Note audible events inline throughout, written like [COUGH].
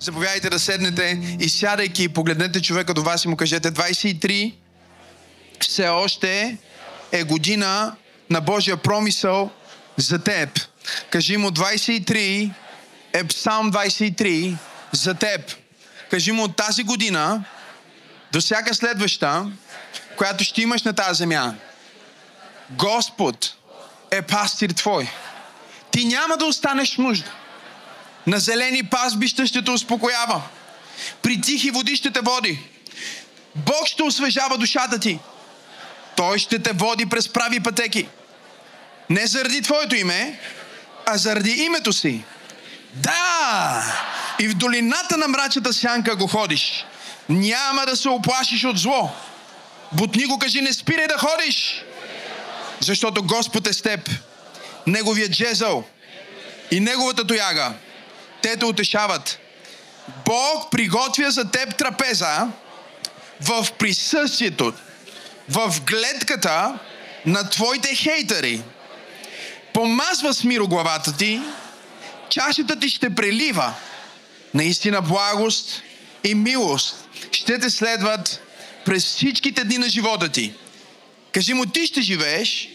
Заповядайте да седнете и сядайки, погледнете човека до вас и му кажете 23 все още е година на Божия промисъл за теб. Кажи му 23 е Псалм 23 за теб. Кажи му от тази година до всяка следваща, която ще имаш на тази земя. Господ е пастир твой. Ти няма да останеш нужда. На зелени пазбища ще те успокоява. При тихи води ще те води. Бог ще освежава душата ти. Той ще те води през прави пътеки. Не заради твоето име, а заради името си. Да! И в долината на мрачата сянка го ходиш. Няма да се оплашиш от зло. Бутни го кажи, не спирай да ходиш. Защото Господ е с теб. Неговият джезъл и неговата тояга. Те те утешават. Бог приготвя за теб трапеза в присъствието, в гледката на твоите хейтери. Помазва с миро главата ти, чашата ти ще прелива. Наистина благост и милост ще те следват през всичките дни на живота ти. Кажи му, ти ще живееш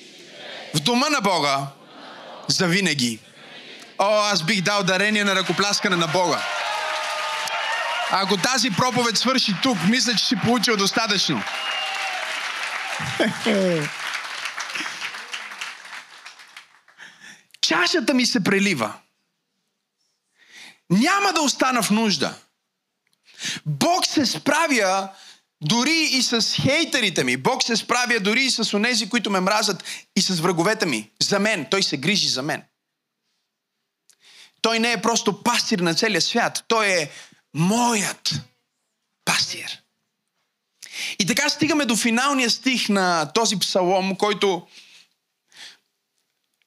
в дома на Бога за винаги. О, аз бих дал дарение на ръкопляскане на Бога. Ако тази проповед свърши тук, мисля, че си получил достатъчно. [LAUGHS] Чашата ми се прелива. Няма да остана в нужда. Бог се справя дори и с хейтерите ми. Бог се справя дори и с онези, които ме мразят и с враговете ми. За мен. Той се грижи за мен. Той не е просто пастир на целия свят. Той е моят пастир. И така стигаме до финалния стих на този псалом, който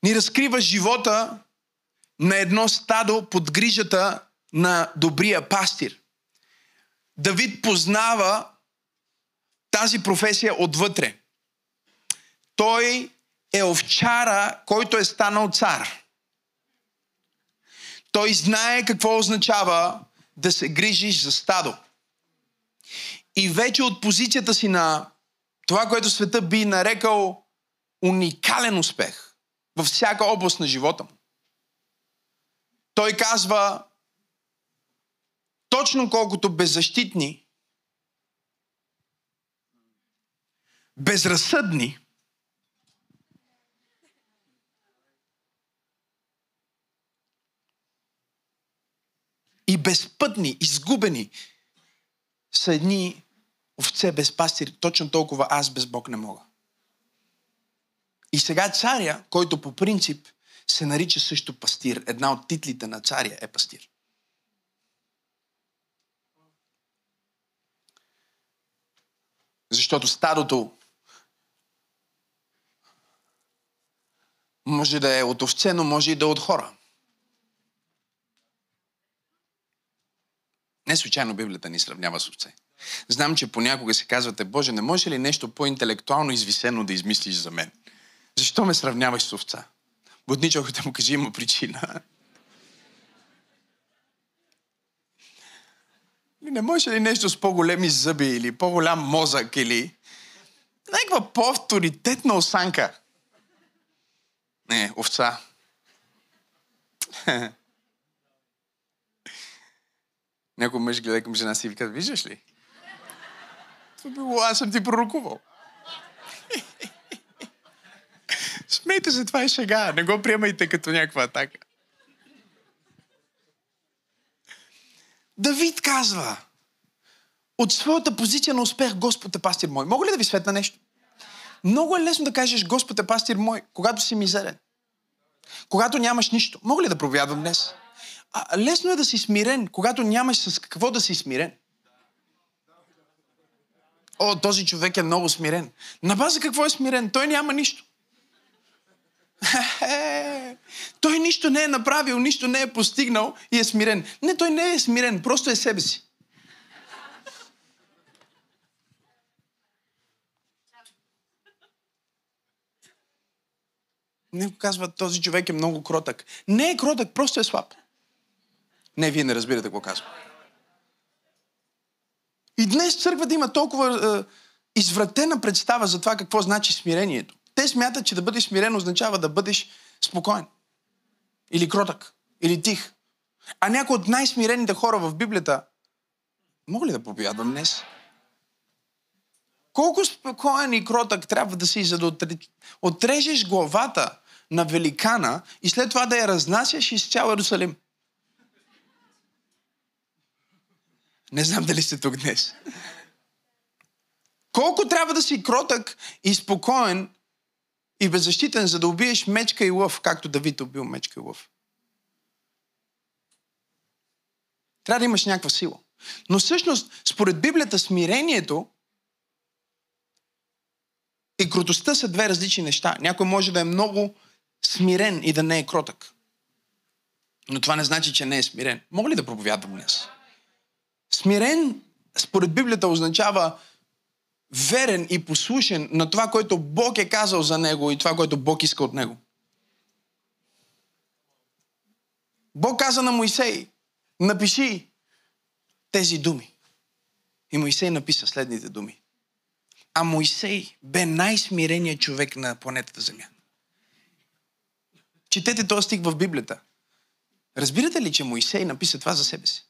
ни разкрива живота на едно стадо под грижата на добрия пастир. Давид познава тази професия отвътре. Той е овчара, който е станал цар. Той знае какво означава да се грижиш за стадо. И вече от позицията си на това, което света би нарекал уникален успех във всяка област на живота му. Той казва, точно колкото беззащитни, безразсъдни, и безпътни, изгубени са едни овце без пастир. Точно толкова аз без Бог не мога. И сега царя, който по принцип се нарича също пастир. Една от титлите на царя е пастир. Защото стадото може да е от овце, но може и да е от хора. Не случайно Библията ни сравнява с овце. Знам, че понякога се казвате, Боже, не може ли нещо по-интелектуално извисено да измислиш за мен? Защо ме сравняваш с овца? Будничалката му кажи, има причина. Не може ли нещо с по-големи зъби или по-голям мозък или някаква по-авторитетна осанка? Не, овца. [LAUGHS] Някой мъж гледа към жена си и вика, виждаш ли? Това било, аз съм ти пророкувал. Смейте се, това е шега. Не го приемайте като някаква атака. Давид казва, от своята позиция на успех, Господ е пастир мой. Мога ли да ви светна нещо? Много е лесно да кажеш, Господ е пастир мой, когато си мизерен. Когато нямаш нищо. Мога ли да проповядвам днес? А, лесно е да си смирен, когато нямаш с какво да си смирен. О, този човек е много смирен. На база какво е смирен? Той няма нищо. той нищо не е направил, нищо не е постигнал и е смирен. Не, той не е смирен, просто е себе си. Не казва, този човек е много кротък. Не е кротък, просто е слаб. Не, вие не разбирате какво казвам. И днес църквата има толкова е, извратена представа за това какво значи смирението. Те смятат, че да бъдеш смирен означава да бъдеш спокоен. Или кротък. Или тих. А някои от най-смирените хора в Библията, мога ли да проповядвам днес? Колко спокоен и кротък трябва да си, за да отрежеш главата на великана и след това да я разнасяш из цял Иерусалим? Не знам дали сте тук днес. Колко трябва да си кротък и спокоен и беззащитен, за да убиеш мечка и лъв, както Давид убил мечка и лъв? Трябва да имаш някаква сила. Но всъщност, според Библията, смирението и кротостта са две различни неща. Някой може да е много смирен и да не е кротък. Но това не значи, че не е смирен. Мога ли да проповядвам днес? Смирен, според Библията, означава верен и послушен на това, което Бог е казал за него и това, което Бог иска от него. Бог каза на Моисей, напиши тези думи. И Моисей написа следните думи. А Моисей бе най-смиреният човек на планетата Земя. Четете този стих в Библията. Разбирате ли, че Моисей написа това за себе си?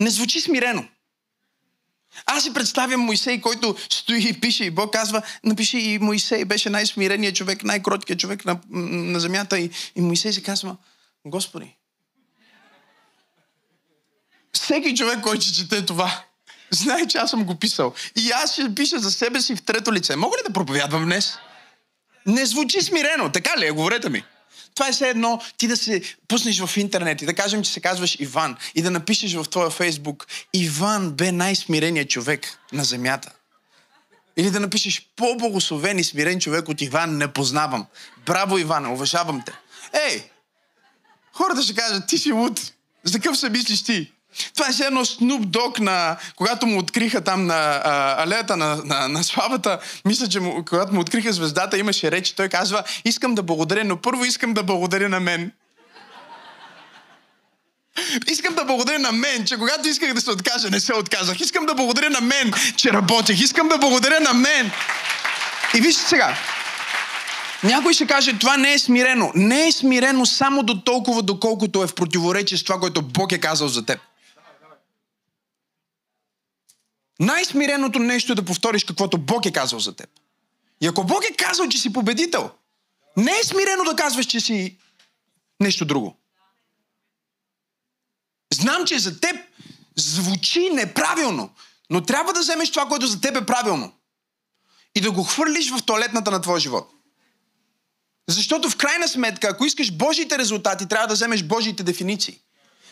Не звучи смирено. Аз си представям Моисей, който стои и пише и Бог казва, напиши и Моисей беше най-смиреният човек, най-кроткият човек на, на земята и, и Моисей се казва, Господи, всеки човек, който чете това, знае, че аз съм го писал. И аз ще пиша за себе си в трето лице. Мога ли да проповядвам днес? Не звучи смирено, така ли е? Говорете ми. Това е все едно ти да се пуснеш в интернет и да кажем, че се казваш Иван и да напишеш в твоя фейсбук Иван бе най-смиреният човек на земята. Или да напишеш по-благословен и смирен човек от Иван не познавам. Браво, Иван, уважавам те. Ей, хората ще кажат, ти си луд. За какъв се мислиш ти? Това е едно Snoop Dogg, на, когато му откриха там на а, алеята на, на, на славата. Мисля, че му, когато му откриха звездата, имаше реч. Той казва, искам да благодаря, но първо искам да благодаря на мен. Искам да благодаря на мен, че когато исках да се откажа, не се отказах. Искам да благодаря на мен, че работех. Искам да благодаря на мен. И вижте сега, някой ще каже, това не е смирено. Не е смирено само до толкова, доколкото е в противоречие с това, което Бог е казал за теб. Най-смиреното нещо е да повториш каквото Бог е казал за теб. И ако Бог е казал, че си победител, не е смирено да казваш, че си нещо друго. Знам, че за теб звучи неправилно, но трябва да вземеш това, което за теб е правилно. И да го хвърлиш в туалетната на твоя живот. Защото в крайна сметка, ако искаш Божиите резултати, трябва да вземеш Божиите дефиниции.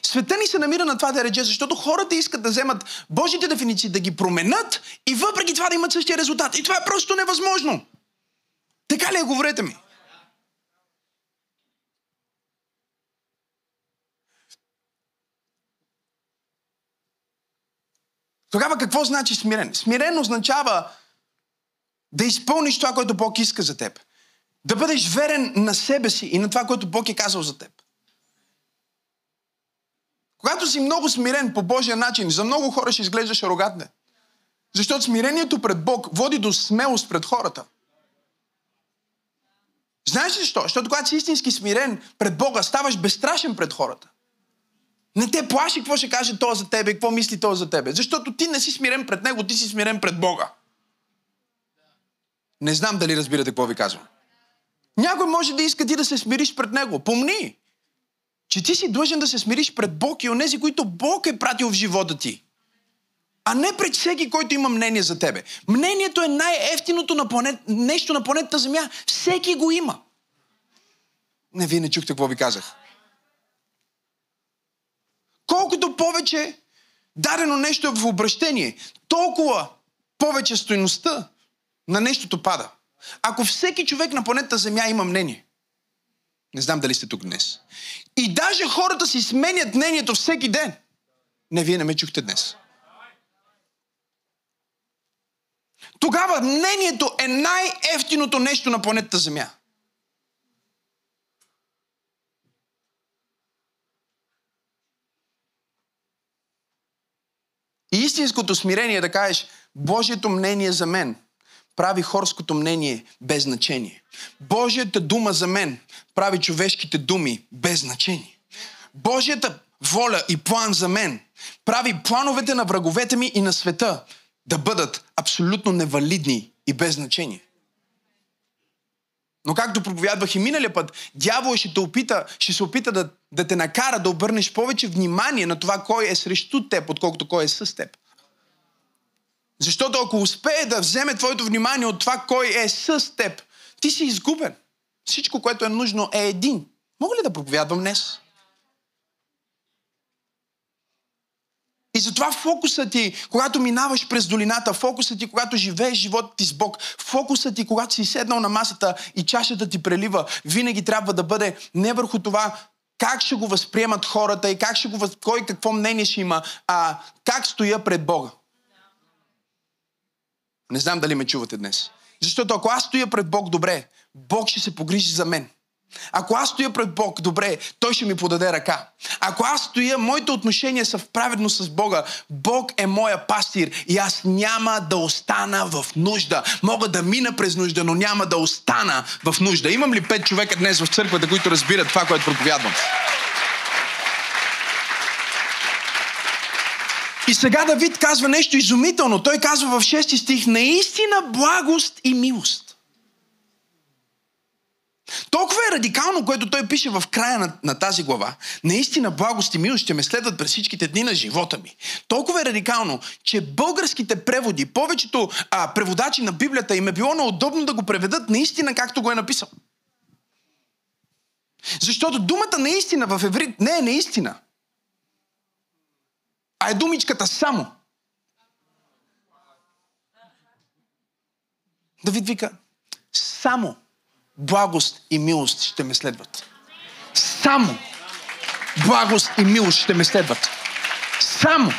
Света ни се намира на това да реже, защото хората искат да вземат Божите дефиниции, да ги променят и въпреки това да имат същия резултат. И това е просто невъзможно. Така ли е, говорете ми? Тогава какво значи смирен? Смирен означава да изпълниш това, което Бог иска за теб. Да бъдеш верен на себе си и на това, което Бог е казал за теб. Когато си много смирен по Божия начин, за много хора ще изглеждаш арогантен. Защото смирението пред Бог води до смелост пред хората. Знаеш ли защо? Защото когато си истински смирен пред Бога, ставаш безстрашен пред хората. Не те плаши какво ще каже то за тебе, какво мисли то за тебе. Защото ти не си смирен пред Него, ти си смирен пред Бога. Не знам дали разбирате какво ви казвам. Някой може да иска ти да се смириш пред Него. Помни, че ти си длъжен да се смириш пред Бог и онези, които Бог е пратил в живота ти. А не пред всеки, който има мнение за тебе. Мнението е най-ефтиното на планет... нещо на планетата Земя. Всеки го има. Не, вие не чухте какво ви казах. Колкото повече дадено нещо е в обращение, толкова повече стоеността на нещото пада. Ако всеки човек на планетата Земя има мнение, не знам дали сте тук днес. И даже хората си сменят мнението всеки ден. Не, вие не ме чухте днес. Тогава мнението е най-ефтиното нещо на планетата Земя. Истинското смирение е да кажеш, Божието мнение за мен прави хорското мнение без значение. Божията дума за мен прави човешките думи без значение. Божията воля и план за мен прави плановете на враговете ми и на света да бъдат абсолютно невалидни и без значение. Но както проповядвах и миналия път, дявол ще, те опита, ще се опита да, да те накара да обърнеш повече внимание на това кой е срещу теб, отколкото кой е с теб. Защото ако успее да вземе твоето внимание от това кой е с теб, ти си изгубен. Всичко, което е нужно е един. Мога ли да проповядвам днес? И затова фокусът ти, когато минаваш през долината, фокусът ти, когато живееш живота ти с Бог, фокусът ти, когато си седнал на масата и чашата ти прелива, винаги трябва да бъде не върху това как ще го възприемат хората и как ще го, кой какво мнение ще има, а как стоя пред Бога. Не знам дали ме чувате днес. Защото ако аз стоя пред Бог добре, Бог ще се погрижи за мен. Ако аз стоя пред Бог, добре, Той ще ми подаде ръка. Ако аз стоя, моите отношения са в праведно с Бога, Бог е моя пастир и аз няма да остана в нужда. Мога да мина през нужда, но няма да остана в нужда. Имам ли пет човека днес в църквата, които разбират това, което проповядвам? И сега Давид казва нещо изумително. Той казва в 6 стих, наистина благост и милост толкова е радикално, което той пише в края на, на тази глава. Наистина благост и милост ще ме следват през всичките дни на живота ми. Толкова е радикално, че българските преводи, повечето а, преводачи на Библията им е било неудобно да го преведат наистина както го е написал. Защото думата наистина в еврит не е наистина, а е думичката само. Давид вика, само благост и милост ще ме следват. Само благост и милост ще ме следват. Само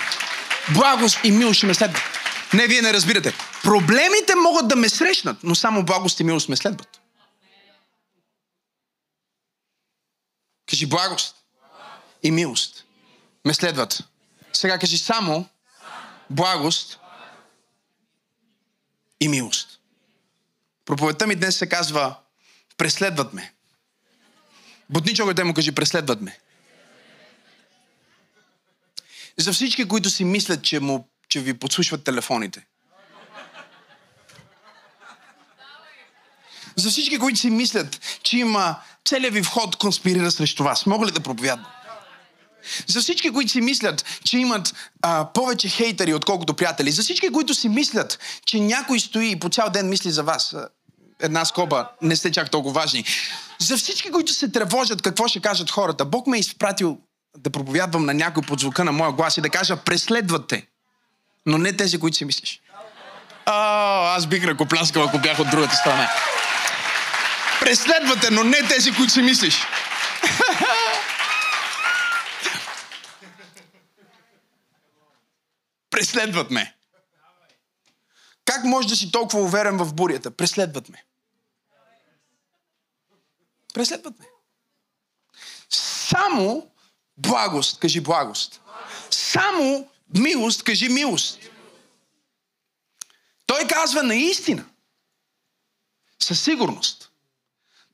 благост и милост ще ме следват. Не, вие не разбирате. Проблемите могат да ме срещнат, но само благост и милост ме следват. Кажи благост и милост ме следват. Сега кажи само благост и милост. Проповедта ми днес се казва Преследват ме. Бутни човек му кажи, преследват ме. За всички, които си мислят, че, му, че ви подслушват телефоните. За всички, които си мислят, че има целият ви вход конспирира срещу вас. Мога ли да проповядвам? За всички, които си мислят, че имат а, повече хейтери, отколкото приятели. За всички, които си мислят, че някой стои и по цял ден мисли за вас една скоба, не сте чак толкова важни. За всички, които се тревожат какво ще кажат хората, Бог ме е изпратил да проповядвам на някой под звука на моя глас и да кажа, преследват те. Но не тези, които си мислиш. А, аз бих ръкопляскал, ако бях от другата страна. Преследвате, но не тези, които си мислиш. Преследват ме. Как може да си толкова уверен в бурята? Преследват ме. Преследват ме. Само благост, кажи благост. Само милост, кажи милост. Той казва наистина. Със сигурност.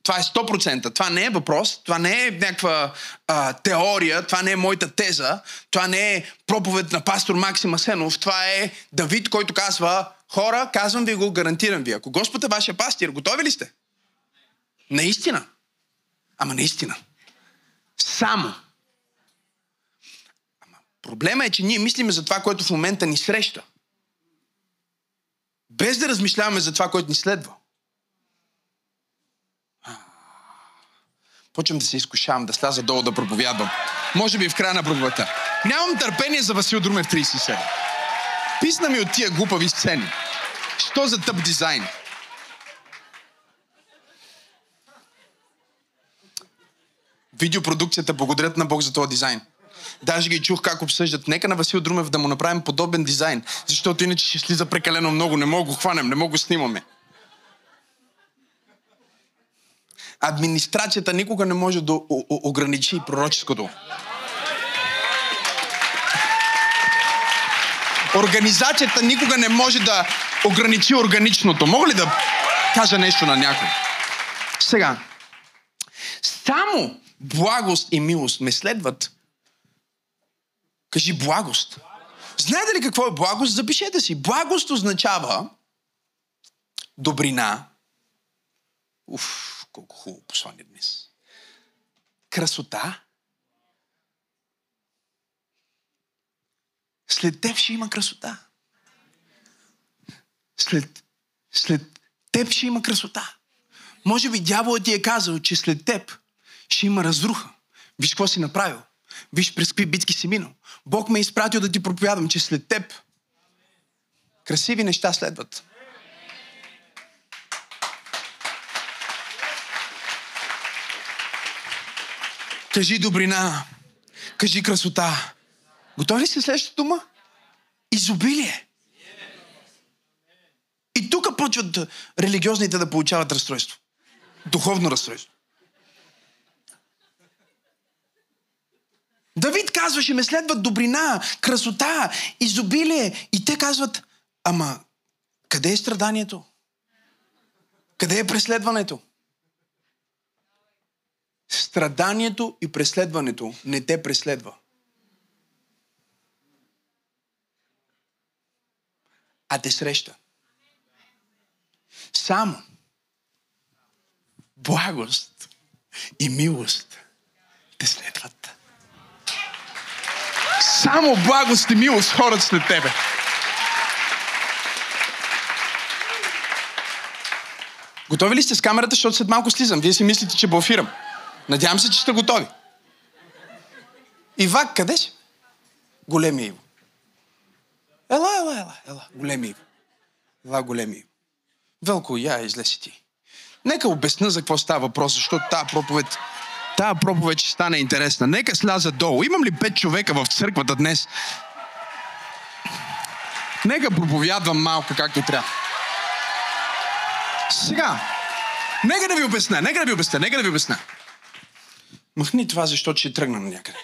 Това е 100%. Това не е въпрос, това не е някаква а, теория, това не е моята теза, това не е проповед на пастор Максим Асенов, това е Давид, който казва Хора, казвам ви го, гарантирам ви. Ако Господ е вашия пастир, готови ли сте? Наистина. Ама наистина. Само. Ама проблема е, че ние мислиме за това, което в момента ни среща. Без да размишляваме за това, което ни следва. Почвам да се изкушавам, да сляза долу да проповядвам. Може би в края на проповедта. Нямам търпение за Васил Друмев 37. Писна ми от тия глупави сцени. Що за тъп дизайн? Видеопродукцията благодарят на Бог за този дизайн. Даже ги чух как обсъждат. Нека на Васил Друмев да му направим подобен дизайн, защото иначе ще слиза прекалено много. Не мога го хванем, не мога го снимаме. Администрацията никога не може да ограничи пророческото. Организацията никога не може да ограничи органичното. Мога ли да кажа нещо на някой? Сега, само благост и милост ме следват. Кажи благост. Знаете ли какво е благост? Запишете си. Благост означава добрина. Уф, колко хубаво послание днес. Красота. След теб ще има красота. След, след теб ще има красота. Може би дяволът ти е казал, че след теб ще има разруха. Виж какво си направил. Виж през какви битки си минал. Бог ме е изпратил да ти проповядам, че след теб красиви неща следват. Кажи добрина. Кажи красота. Готови ли сте следващата дума? Изобилие. И тук почват религиозните да получават разстройство. Духовно разстройство. Давид казваше, ме следват добрина, красота, изобилие. И те казват, ама къде е страданието? Къде е преследването? Страданието и преследването не те преследва. А те среща. Само благост и милост те следват. Само благост и милост хората след тебе. Готови ли сте с камерата, защото след малко слизам? Вие си мислите, че блофирам. Надявам се, че сте готови. Ивак, къде си? Големи Иво. Ела, ела, ела, ела. Големи Иво. Ела, големи Иво. Велко, я излеси ти. Нека обясна за какво става въпрос, защото тази проповед, тази проповед ще стане интересна. Нека сляза долу. Имам ли пет човека в църквата днес? Нека проповядвам малко както трябва. Сега, нека да ви обясня, нека да ви обясня, нека да ви обясня. Махни това, защото ще тръгна на някъде.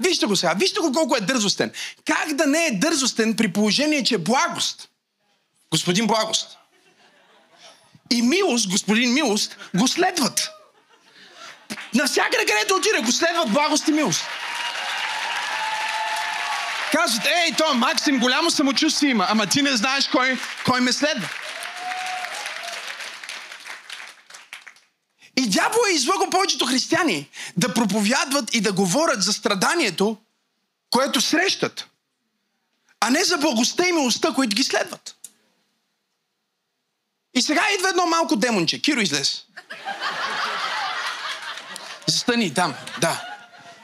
Вижте го сега, вижте го колко е дързостен. Как да не е дързостен при положение, че е благост? Господин благост. И милост, господин милост, го следват. Навсякъде, където отиде, го следват благост и милост. Казват, ей, той Максим голямо самочувствие има, ама ти не знаеш кой, кой ме следва. И дявол е излъгал повечето християни да проповядват и да говорят за страданието, което срещат, а не за благостта и милостта, които ги следват. И сега идва едно малко демонче. Киро излез. Застани там, да.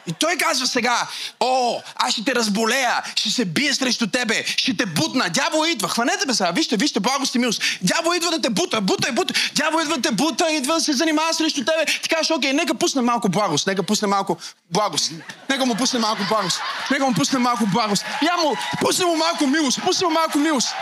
И той казва сега, о, аз ще те разболея, ще се бие срещу тебе, ще те бутна. Дявол идва. Хванете ме сега, вижте, вижте, благост и милост. Дявол идва да те бута, бута и бута. Дявол идва да те бута, идва да се занимава срещу тебе. Ти кажеш, окей, нека пусне малко благост, нека пусне малко благост. Нека му пусне малко благост. Нека му пусне малко благост. Я му, пусне му малко милост, пусне му малко милост.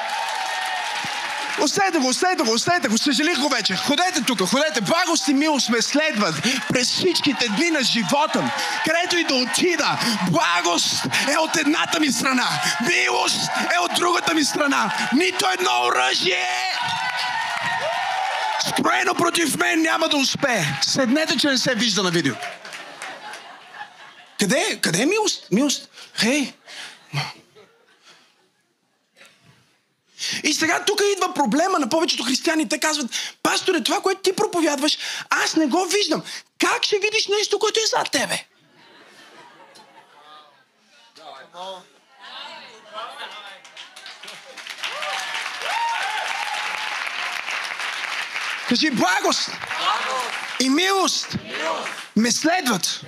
Оставете го, оставете го, оставете го. Съжалих го вече. Ходете тук, ходете. Благост и милост ме следват през всичките дни на живота. Където и да отида, благост е от едната ми страна. Милост е от другата ми страна. Нито едно оръжие строено против мен няма да успее. Седнете, че не се вижда на видео. Къде, е? къде е милост? Милост. Хей, И сега тук идва проблема на повечето християни. Те казват, пасторе, това, което ти проповядваш, аз не го виждам. Как ще видиш нещо, което е зад тебе? Кажи благост и милост, ме следват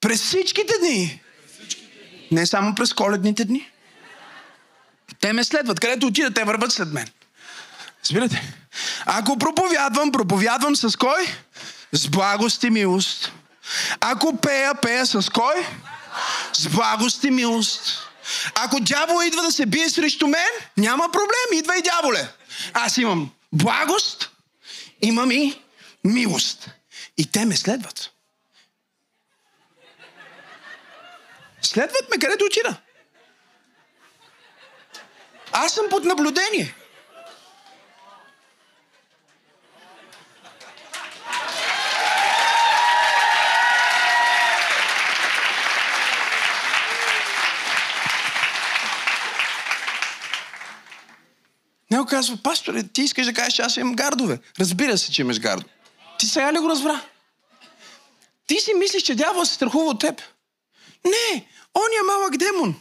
през всичките дни. Не само през коледните дни. Те ме следват. Където отидат, те върват след мен. Разбирате? Ако проповядвам, проповядвам с кой? С благост и милост. Ако пея, пея с кой? С благост и милост. Ако дявол идва да се бие срещу мен, няма проблем, идва и дяволе. Аз имам благост, имам и милост. И те ме следват. Преследват ме където отида. Аз съм под наблюдение. Него казва, пасторе, ти искаш да кажеш, че аз имам гардове. Разбира се, че имаш гардо. Ти сега ли го разбра? Ти си мислиш, че дявол се страхува от теб. Не, он е малък демон.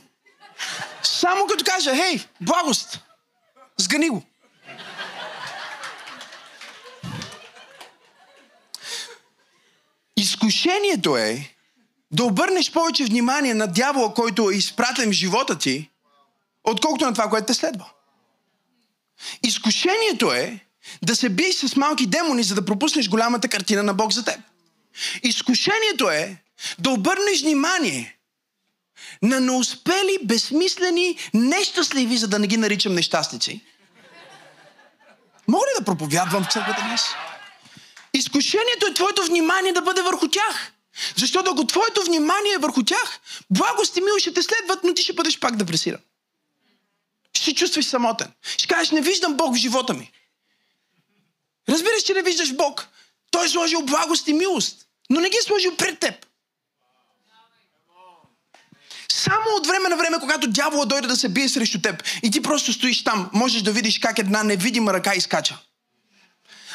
Само като каже, хей, благост, сгани го. Изкушението е да обърнеш повече внимание на дявола, който е изпратен в живота ти, отколкото на това, което те следва. Изкушението е да се биеш с малки демони, за да пропуснеш голямата картина на Бог за теб. Изкушението е да обърнеш внимание на неуспели, безсмислени, нещастливи, за да не ги наричам нещастници. Мога ли да проповядвам в църквата днес? Изкушението е твоето внимание да бъде върху тях. Защото ако твоето внимание е върху тях, благост и мил ще те следват, но ти ще бъдеш пак депресиран. Ще се чувстваш самотен. Ще кажеш, не виждам Бог в живота ми. Разбираш, че не виждаш Бог. Той е сложил благост и милост, но не ги е сложил пред теб. Само от време на време, когато дявола дойде да се бие срещу теб и ти просто стоиш там, можеш да видиш как една невидима ръка изкача.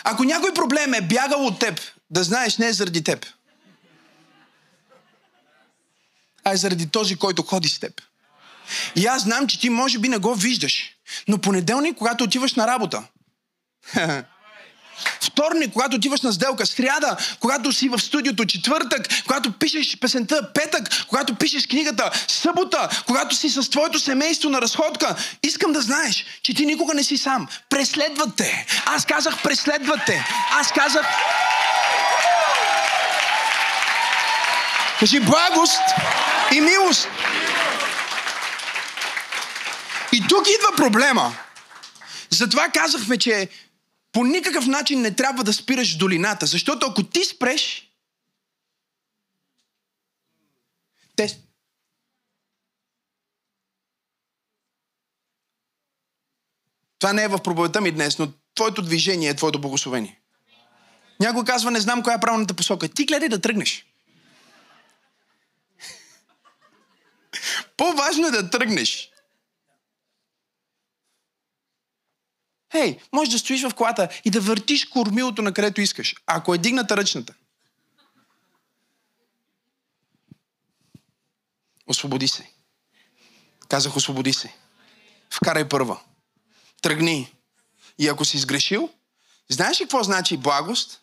Ако някой проблем е бягал от теб, да знаеш, не е заради теб. А е заради този, който ходи с теб. И аз знам, че ти може би не го виждаш. Но понеделник, когато отиваш на работа, [LAUGHS] Вторник, когато отиваш на сделка, сряда, когато си в студиото, четвъртък, когато пишеш песента, петък, когато пишеш книгата, събота, когато си с твоето семейство на разходка, искам да знаеш, че ти никога не си сам. Преследват те. Аз казах, преследват те. Аз казах... Кажи благост и милост. И тук идва проблема. Затова казахме, че по никакъв начин не трябва да спираш долината, защото ако ти спреш, те... Това не е в проповедта ми днес, но твоето движение е твоето благословение. Някой казва, не знам коя е правилната посока. Ти гледай да тръгнеш. [LAUGHS] По-важно е да тръгнеш. Хей, можеш да стоиш в колата и да въртиш кормилото на където искаш, ако е дигната ръчната. Освободи се. Казах, освободи се. Вкарай първа. Тръгни. И ако си сгрешил, знаеш ли какво значи благост?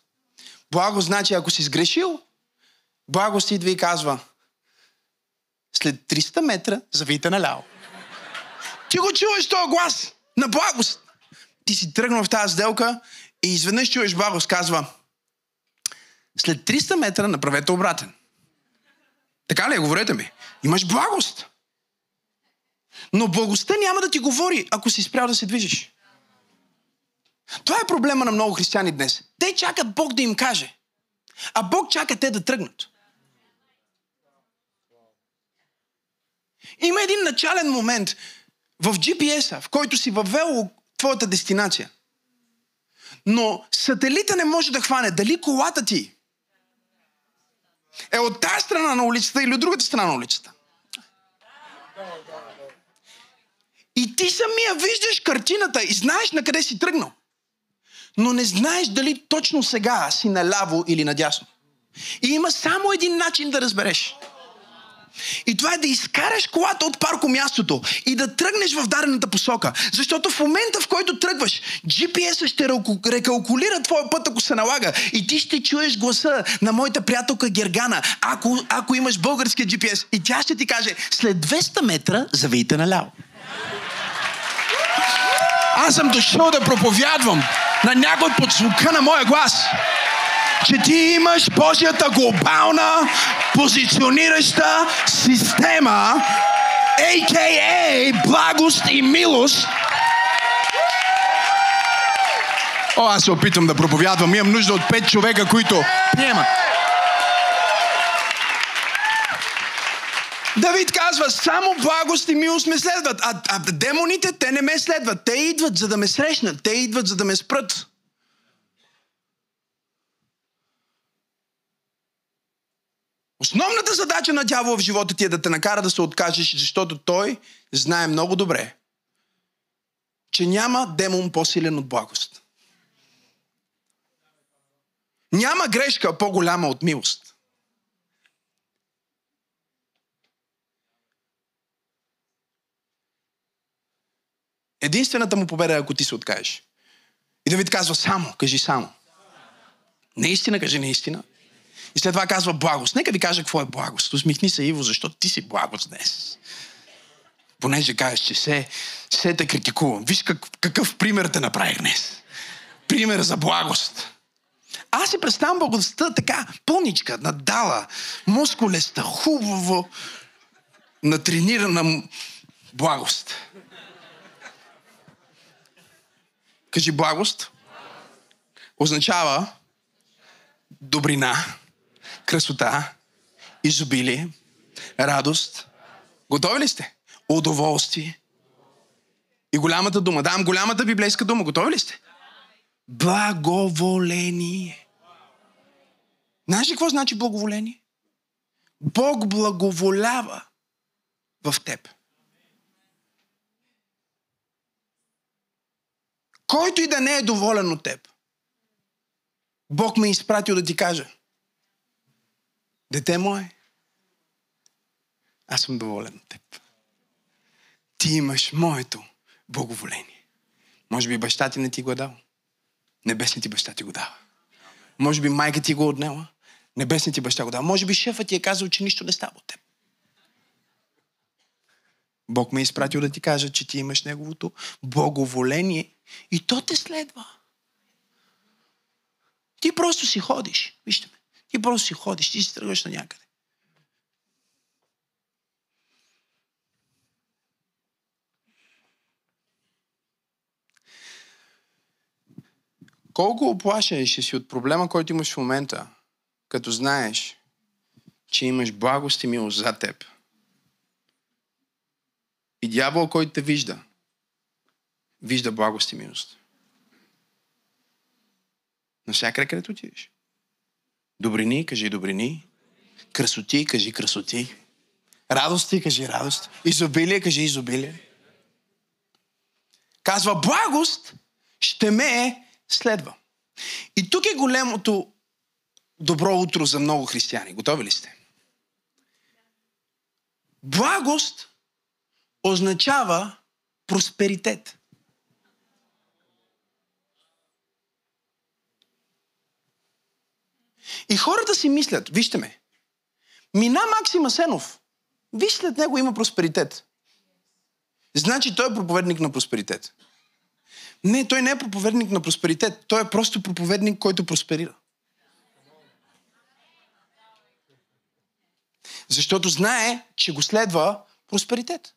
Благост значи, ако си сгрешил, благост идва и казва, след 300 метра завийте наляво. Ти го чуваш този глас на благост ти си тръгнал в тази сделка и изведнъж чуеш Багос казва, след 300 метра направете обратен. Така ли е? Говорете ми. Имаш благост. Но благостта няма да ти говори, ако си спрял да се движиш. Това е проблема на много християни днес. Те чакат Бог да им каже. А Бог чака те да тръгнат. Има един начален момент в GPS-а, в който си въвел твоята дестинация. Но сателита не може да хване дали колата ти е от тази страна на улицата или от другата страна на улицата. И ти самия виждаш картината и знаеш на къде си тръгнал. Но не знаеш дали точно сега си наляво или надясно. И има само един начин да разбереш – и това е да изкараш колата от паркомястото и да тръгнеш в дадената посока. Защото в момента, в който тръгваш, GPS ще рекалкулира твоя път, ако се налага. И ти ще чуеш гласа на моята приятелка Гергана, ако, ако имаш българския GPS. И тя ще ти каже, след 200 метра завийте наляво. Аз съм дошъл да проповядвам на някой под звука на моя глас че ти имаш Божията глобална позиционираща система, a.k.a. благост и милост. О, аз се опитвам да проповядвам. Имам нужда от пет човека, които приемат. Давид казва, само благост и милост ме следват. А, а демоните, те не ме следват. Те идват, за да ме срещнат. Те идват, за да ме спрат. Основната задача на дявола в живота ти е да те накара да се откажеш, защото той знае много добре, че няма демон по-силен от благост. Няма грешка по-голяма от милост. Единствената му победа е ако ти се откажеш. И Давид казва само, кажи само. Наистина, кажи наистина. И след това казва благост. Нека ви кажа какво е благост. Усмихни се, Иво, защото ти си благост днес. Понеже кажеш, че се, се те критикувам. Виж как, какъв пример те направих днес. Пример за благост. Аз си представям благостта така, пълничка, надала, мускулеста, хубаво, натренирана благост. Кажи благост. Означава добрина, красота, изобилие, радост. Готови ли сте? Удоволствие. И голямата дума. Дам голямата библейска дума. Готови ли сте? Благоволение. Знаеш ли какво значи благоволение? Бог благоволява в теб. Който и да не е доволен от теб, Бог ме е изпратил да ти кажа. Дете мое, аз съм доволен от теб. Ти имаш моето благоволение. Може би баща ти не ти го е дал. Небесният ти баща ти го дава. Може би майка ти го е отнела. Небесният ти баща го дава. Може би шефът ти е казал, че нищо не става от теб. Бог ме е изпратил да ти кажа, че ти имаш Неговото благоволение и то те следва. Ти просто си ходиш. Вижте. Ти просто си ходиш, ти си тръгваш на някъде. Колко оплашен си от проблема, който имаш в момента, като знаеш, че имаш благост и милост за теб. И дявол, който те вижда, вижда благост и милост. Навсякъде, където отидеш. Добрини, кажи добрини. Красоти, кажи красоти. Радости, кажи радост. Изобилие, кажи изобилие. Казва, благост ще ме следва. И тук е големото добро утро за много християни. Готови ли сте? Благост означава просперитет. И хората си мислят, вижте ме, мина Максим Асенов, виж след него има просперитет. Значи той е проповедник на просперитет. Не, той не е проповедник на просперитет. Той е просто проповедник, който просперира. Защото знае, че го следва просперитет.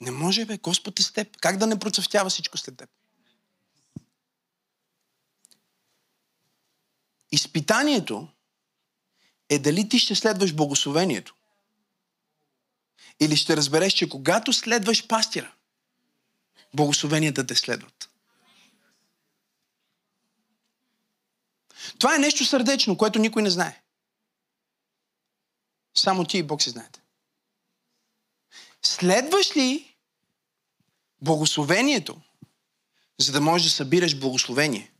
Не може, бе, Господ е с теб. Как да не процъфтява всичко след теб? Изпитанието е дали ти ще следваш благословението. Или ще разбереш, че когато следваш пастира, благословенията те следват. Това е нещо сърдечно, което никой не знае. Само ти и Бог си знаете. Следваш ли благословението, за да можеш да събираш благословение?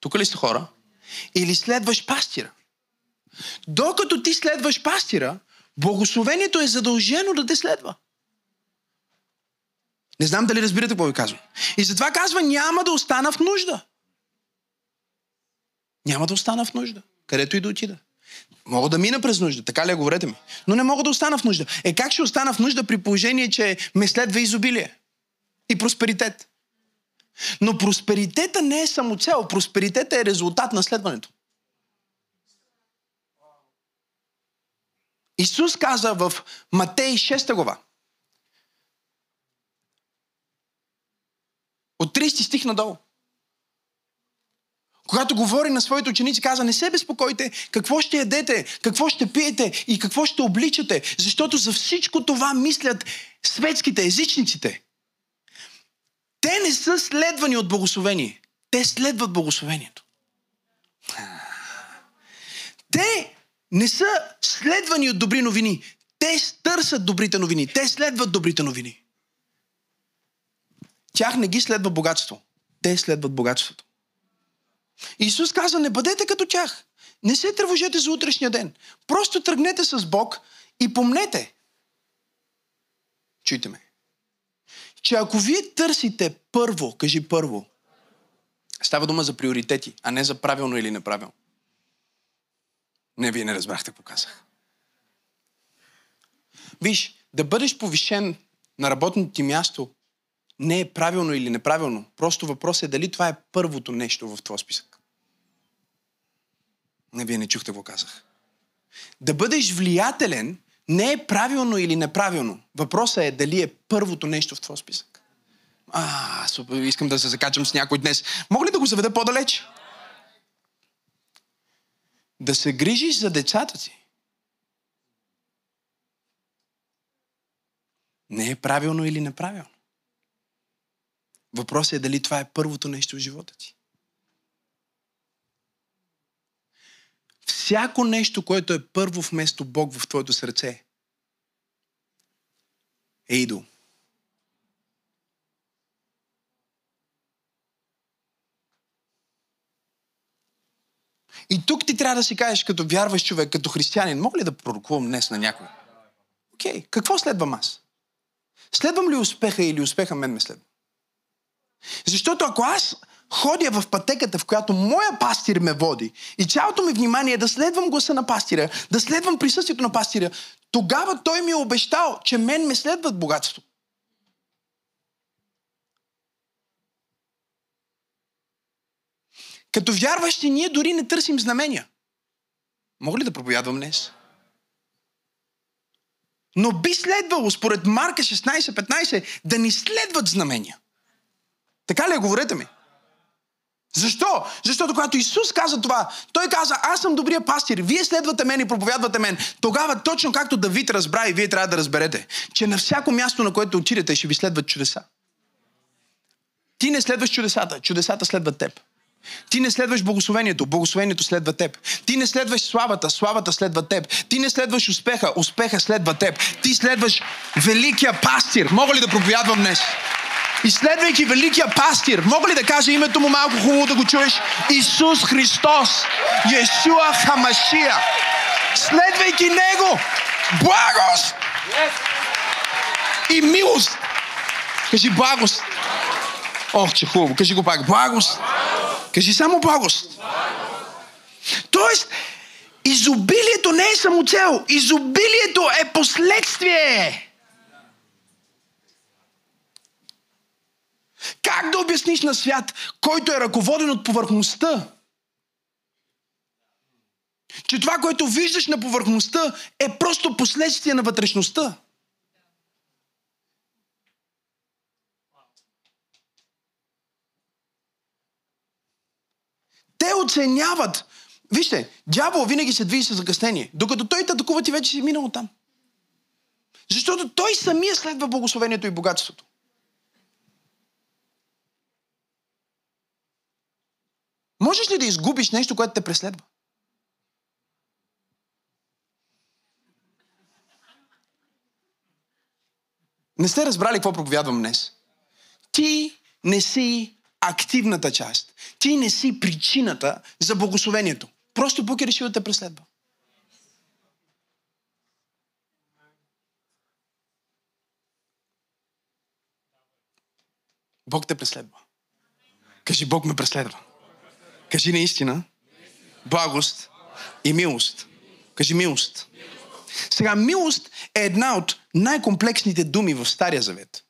Тук ли сте хора? Или следваш пастира? Докато ти следваш пастира, благословението е задължено да те следва. Не знам дали разбирате какво ви казвам. И затова казва, няма да остана в нужда. Няма да остана в нужда. Където и да отида. Мога да мина през нужда, така ли говорете ми? Но не мога да остана в нужда. Е как ще остана в нужда при положение, че ме следва изобилие и просперитет? Но просперитета не е само цел. Просперитета е резултат на следването. Исус каза в Матей 6 глава. От 30 стих надолу. Когато говори на своите ученици, каза, не се безпокойте, какво ще ядете, какво ще пиете и какво ще обличате, защото за всичко това мислят светските, езичниците. Те не са следвани от благословение. Те следват благословението. Те не са следвани от добри новини. Те търсят добрите новини. Те следват добрите новини. Тях не ги следва богатство. Те следват богатството. Исус каза, не бъдете като тях. Не се тревожете за утрешния ден. Просто тръгнете с Бог и помнете. Чуйте ме. Че ако вие търсите първо, кажи първо, става дума за приоритети, а не за правилно или неправилно. Не, вие не разбрахте какво казах. Виж, да бъдеш повишен на работното ти място не е правилно или неправилно. Просто въпрос е дали това е първото нещо в твоя списък. Не, вие не чухте какво казах. Да бъдеш влиятелен не е правилно или неправилно. Въпросът е дали е първото нещо в твоя списък. А, супер, искам да се закачам с някой днес. Мога ли да го заведа по-далеч? Да се грижиш за децата си. Не е правилно или неправилно. Въпросът е дали това е първото нещо в живота ти. Всяко нещо, което е първо вместо Бог в твоето сърце, е идол. И тук ти трябва да си кажеш, като вярваш човек, като християнин, мога ли да пророкувам днес на някой? Окей, okay. какво следвам аз? Следвам ли успеха или успеха мен ме следва? Защото ако аз ходя в пътеката, в която моя пастир ме води и цялото ми внимание е да следвам гласа на пастира, да следвам присъствието на пастира, тогава той ми е обещал, че мен ме следват богатство. Като вярващи, ние дори не търсим знамения. Мога ли да проповядвам днес? Но би следвало, според Марка 16-15, да ни следват знамения. Така ли е? Говорете ми. Защо? Защото когато Исус каза това, той каза, аз съм добрия пастир, вие следвате мен и проповядвате мен. Тогава, точно както Давид разбра и вие трябва да разберете, че на всяко място, на което отидете, ще ви следват чудеса. Ти не следваш чудесата, чудесата следват теб. Ти не следваш благословението, благословението следва теб. Ти не следваш славата, славата следва теб. Ти не следваш успеха, успеха следва теб. Ти следваш великия пастир. Мога ли да проповядвам днес? И следвайки великия пастир, мога ли да кажа името му малко хубаво да го чуеш? Исус Христос, Йесуа Хамашия. Следвайки Него, благост и милост. Кажи благост. Ох, че хубаво. Кажи го пак. Благост. Кажи само благост. Тоест, изобилието не е самоцел. Изобилието е последствие. Как да обясниш на свят, който е ръководен от повърхността, че това, което виждаш на повърхността, е просто последствие на вътрешността? Те оценяват. Вижте, дявол винаги се движи с закъснение, докато той такова ти вече си минал там. Защото той самия следва благословението и богатството. Можеш ли да изгубиш нещо, което те преследва? Не сте разбрали какво проповядвам днес. Ти не си активната част. Ти не си причината за благословението. Просто Бог е решил да те преследва. Бог те преследва. Кажи, Бог ме преследва. Кажи наистина. Благост и милост. Кажи милост. Сега, милост е една от най-комплексните думи в Стария Завет.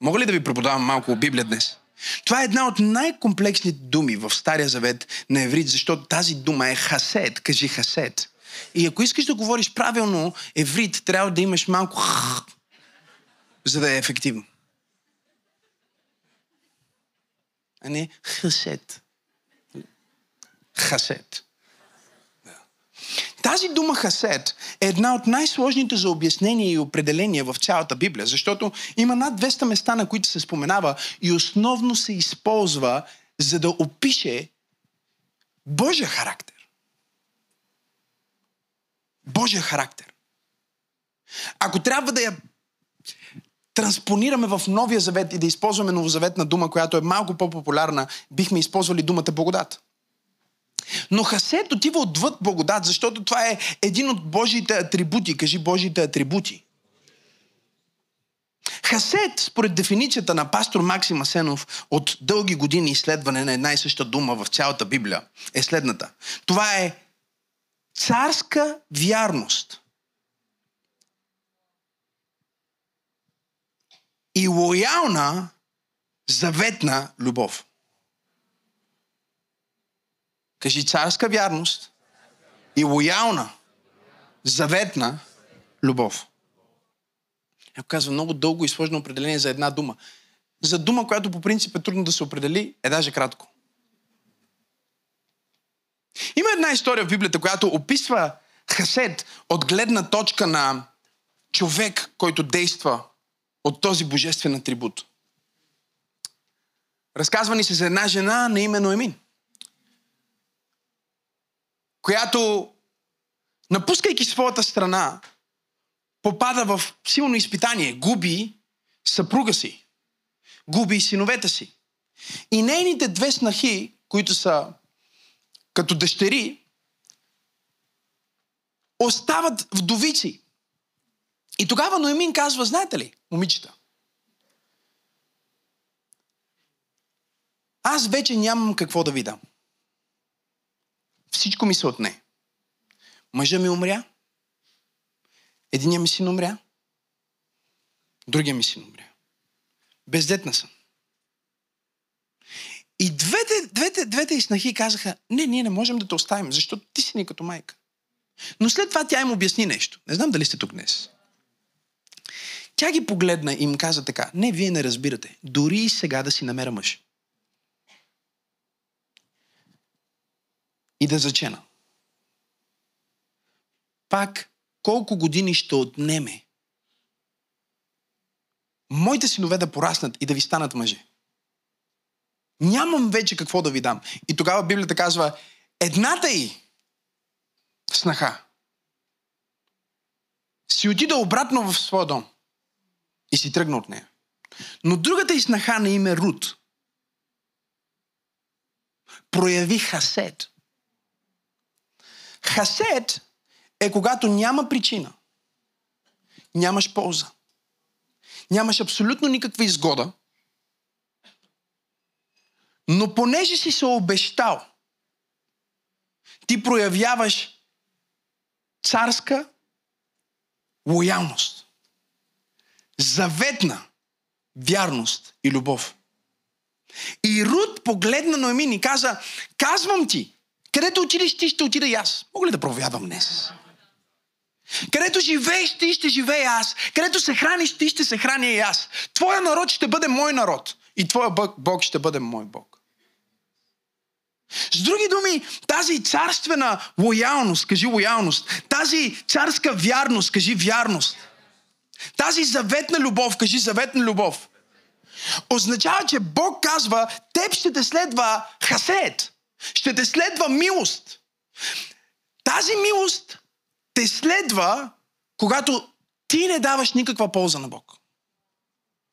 Мога ли да ви преподавам малко Библия днес? Това е една от най-комплексните думи в Стария Завет на еврит, защото тази дума е хасет. Кажи хасет. И ако искаш да говориш правилно еврит, трябва да имаш малко за да е ефективно не хъсет. Хасет. Тази дума хасет е една от най-сложните за обяснение и определение в цялата Библия, защото има над 200 места, на които се споменава и основно се използва за да опише Божия характер. Божия характер. Ако трябва да я транспонираме в Новия завет и да използваме новозаветна дума, която е малко по-популярна, бихме използвали думата благодат. Но хасет отива отвъд благодат, защото това е един от Божиите атрибути. Кажи Божиите атрибути. Хасет, според дефиницията на пастор Максим Асенов от дълги години изследване на една и съща дума в цялата Библия, е следната. Това е царска вярност. И лоялна заветна любов. Кажи царска вярност и лоялна, заветна любов. Ако казва много дълго и сложно определение за една дума. За дума, която по принцип е трудно да се определи, е даже кратко. Има една история в Библията, която описва Хасед от гледна точка на човек, който действа от този божествен атрибут. Разказва ни се за една жена на име Ноемин която, напускайки своята страна, попада в силно изпитание, губи съпруга си, губи синовете си. И нейните две снахи, които са като дъщери, остават вдовици. И тогава Ноемин казва, знаете ли, момичета, аз вече нямам какво да ви дам. Всичко ми се отне. Мъжа ми умря. Единия ми син умря. Другия ми син умря. Бездетна съм. И двете, двете, двете иснахи казаха, не, ние не можем да те оставим, защото ти си ни като майка. Но след това тя им обясни нещо. Не знам дали сте тук днес. Тя ги погледна и им каза така, не, вие не разбирате. Дори и сега да си намеря мъж. и да зачена. Пак колко години ще отнеме моите синове да пораснат и да ви станат мъже. Нямам вече какво да ви дам. И тогава Библията казва, едната и снаха си отида обратно в своя дом и си тръгна от нея. Но другата и снаха на име Рут прояви хасет Хасет е когато няма причина. Нямаш полза. Нямаш абсолютно никаква изгода. Но понеже си се обещал, ти проявяваш царска лоялност, заветна вярност и любов. И Руд погледна Ноемин и каза, казвам ти, където отидеш ти, ще отида и аз. Мога ли да проповядвам днес? Където живееш ти, ще живея аз. Където се храниш ти, ще се храня и аз. Твоя народ ще бъде мой народ. И твоя Бог ще бъде мой Бог. С други думи, тази царствена лоялност, кажи лоялност, тази царска вярност, кажи вярност, тази заветна любов, кажи заветна любов, означава, че Бог казва, теб ще те следва хасет. Ще те следва милост. Тази милост те следва, когато ти не даваш никаква полза на Бог.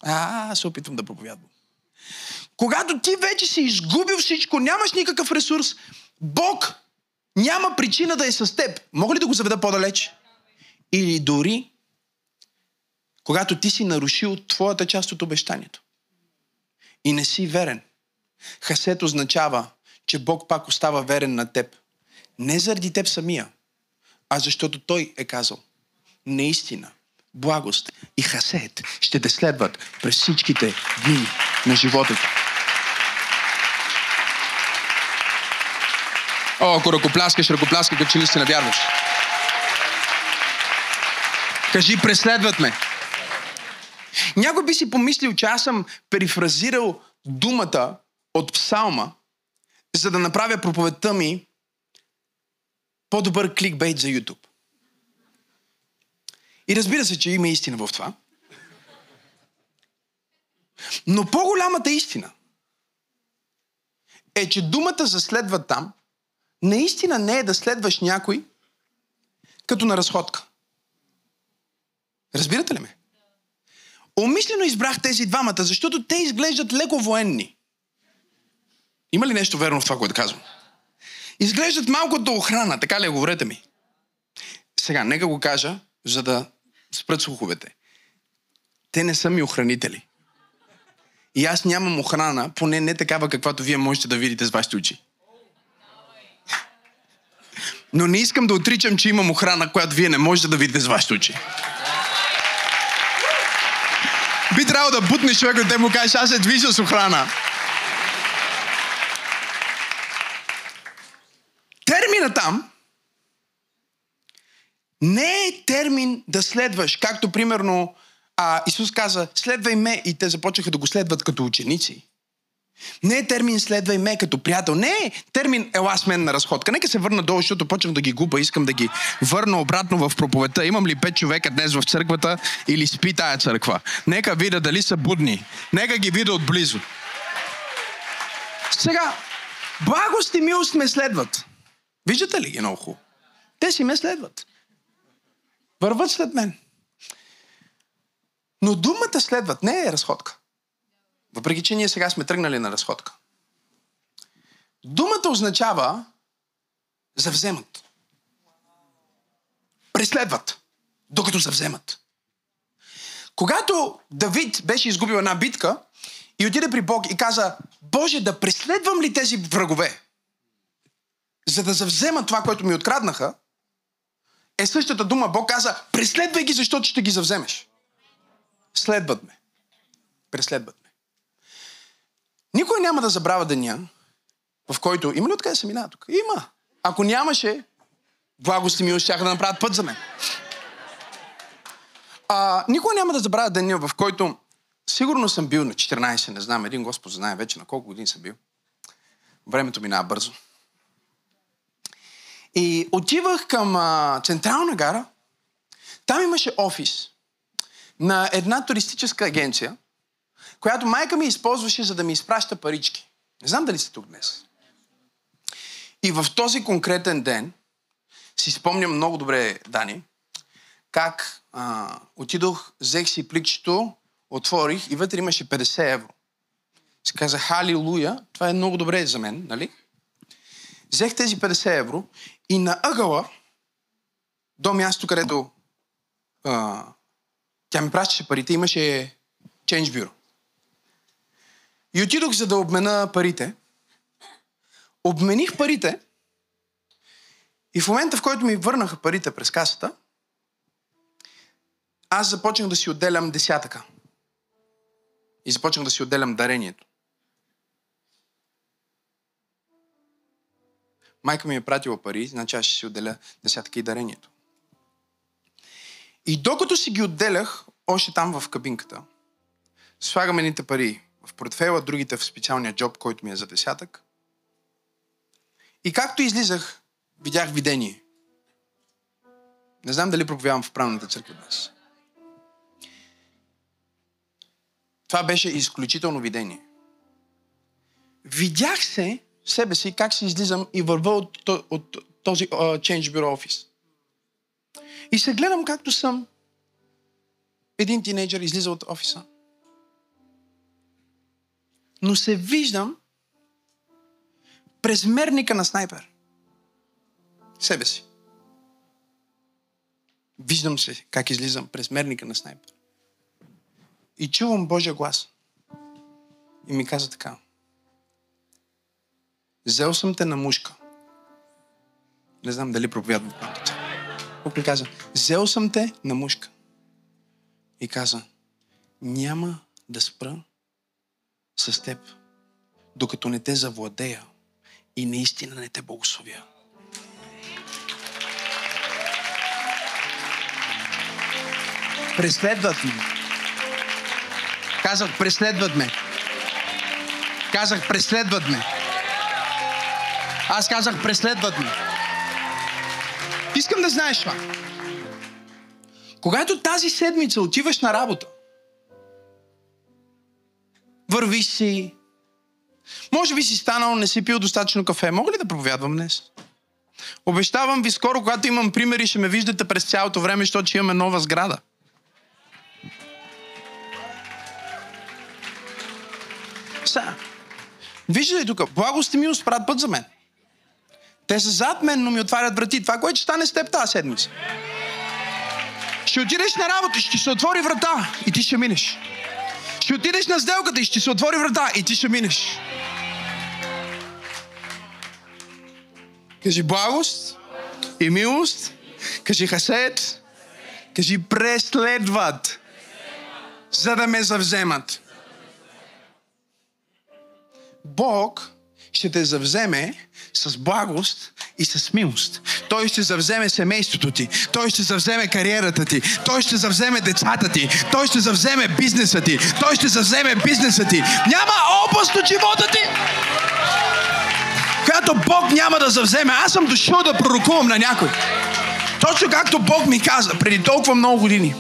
А, се опитвам да проповядвам. Когато ти вече си изгубил всичко, нямаш никакъв ресурс, Бог няма причина да е с теб. Мога ли да го заведа по-далеч? Или дори, когато ти си нарушил твоята част от обещанието и не си верен. Хасет означава че Бог пак остава верен на теб. Не заради теб самия, а защото Той е казал. Наистина, благост и хасет ще те следват през всичките дни на живота ти. О, ако ръкопляскаш, ръкопляскай, като че ли си навярваш. Кажи, преследват ме. Някой би си помислил, че аз съм перифразирал думата от псалма, за да направя проповедта ми по-добър кликбейт за YouTube. И разбира се, че има истина в това. Но по-голямата истина е, че думата за следва там наистина не е да следваш някой като на разходка. Разбирате ли ме? Умишлено избрах тези двамата, защото те изглеждат леко военни. Има ли нещо верно в това, което казвам? Изглеждат малко до охрана, така ли говорете ми? Сега, нека го кажа, за да спрат слуховете. Те не са ми охранители. И аз нямам охрана, поне не такава, каквато вие можете да видите с вашите очи. Но не искам да отричам, че имам охрана, която вие не можете да видите с вашите очи. Би трябвало да бутнеш човек и да му кажеш, аз се движа с охрана. Термина там не е термин да следваш, както примерно а, Исус каза, следвай ме и те започнаха да го следват като ученици. Не е термин следвай ме като приятел. Не е термин ела с мен на разходка. Нека се върна долу, защото почнах да ги губа. Искам да ги върна обратно в проповедта. Имам ли пет човека днес в църквата или спи тая църква? Нека видя дали са будни. Нека ги видя отблизо. Сега, благост и милост ме следват. Виждате ли ги много хубаво? Те си ме следват. Върват след мен. Но думата следват не е разходка. Въпреки, че ние сега сме тръгнали на разходка. Думата означава завземат. Преследват, докато завземат. Когато Давид беше изгубил една битка и отиде при Бог и каза, Боже, да преследвам ли тези врагове, за да завзема това, което ми откраднаха, е същата дума. Бог каза, преследвай ги, защото ще ги завземеш. Следват ме. Преследват. Никой няма да забравя деня, в който... Има ли откъде се мина тук? Има. Ако нямаше, благости ми щяха да направят път за мен. А, никой няма да забравя деня, в който сигурно съм бил на 14, не знам, един Господ знае вече на колко години съм бил. Времето минава бързо. И отивах към а, Централна гара. Там имаше офис на една туристическа агенция, която майка ми използваше, за да ми изпраща парички. Не знам дали сте тук днес. И в този конкретен ден, си спомням много добре, Дани, как а, отидох, взех си пликчето, отворих и вътре имаше 50 евро. Си каза, халилуя, това е много добре за мен, нали? Взех тези 50 евро и на ъгъла, до място, където а, тя ми пращаше парите, имаше Change Bureau. И отидох за да обмена парите. Обмених парите и в момента, в който ми върнаха парите през касата, аз започнах да си отделям десятъка. И започнах да си отделям дарението. Майка ми е пратила пари, значи аз ще си отделя десятка и дарението. И докато си ги отделях, още там в кабинката, слагам едните пари в портфела, другите в специалния джоб, който ми е за десятък. И както излизах, видях видение. Не знам дали проповядвам в правната църква днес. Това беше изключително видение. Видях се себе си как си излизам и върва от, от този uh, Change Bureau офис. И се гледам както съм. Един тинейджър излиза от офиса. Но се виждам през мерника на снайпер. Себе си. Виждам се как излизам през мерника на снайпер. И чувам Божия глас. И ми каза така. Взел съм те на мушка. Не знам дали проповядвам в правото. Бог ми каза, взел съм те на мушка. И каза, няма да спра с теб, докато не те завладея и наистина не те благословя. Преследват ме. Казах, преследват ме. Казах, преследват ме. Аз казах, преследват ме. Искам да знаеш това. Когато тази седмица отиваш на работа, вървиш си, може би си станал, не си пил достатъчно кафе. Мога ли да проповядвам днес? Обещавам ви скоро, когато имам примери, ще ме виждате през цялото време, защото имаме нова сграда. Сега, виждате тук, благост и милост правят път за мен. Те са зад мен, но ми отварят врати. Това, което ще стане с теб тази седмица. Ще отидеш на работа, ще се отвори врата и ти ще минеш. Ще отидеш на сделката и ще се отвори врата и ти ще минеш. Кажи благост и милост. Кажи хасет. Кажи преследват, за да ме завземат. Бог ще те завземе с благост и с милост. Той ще завземе семейството ти. Той ще завземе кариерата ти. Той ще завземе децата ти. Той ще завземе бизнеса ти. Той ще завземе бизнеса ти. Няма област от живота ти, която Бог няма да завземе. Аз съм дошъл да пророкувам на някой. Точно както Бог ми каза преди толкова много години.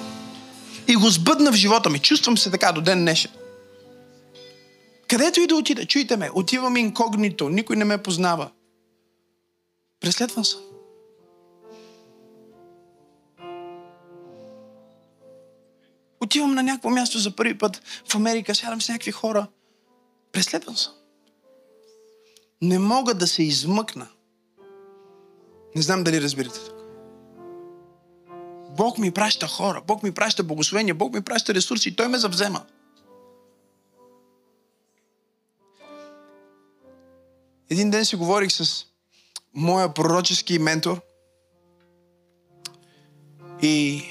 И го сбъдна в живота ми. Чувствам се така до ден днешен. Където и да отида, чуйте ме, отивам инкогнито, никой не ме познава. Преследван съм. Отивам на някакво място за първи път в Америка, сядам с някакви хора. Преследван съм. Не мога да се измъкна. Не знам дали разбирате тук. Бог ми праща хора, Бог ми праща благословения, Бог ми праща ресурси Той ме завзема. Един ден си говорих с моя пророчески ментор и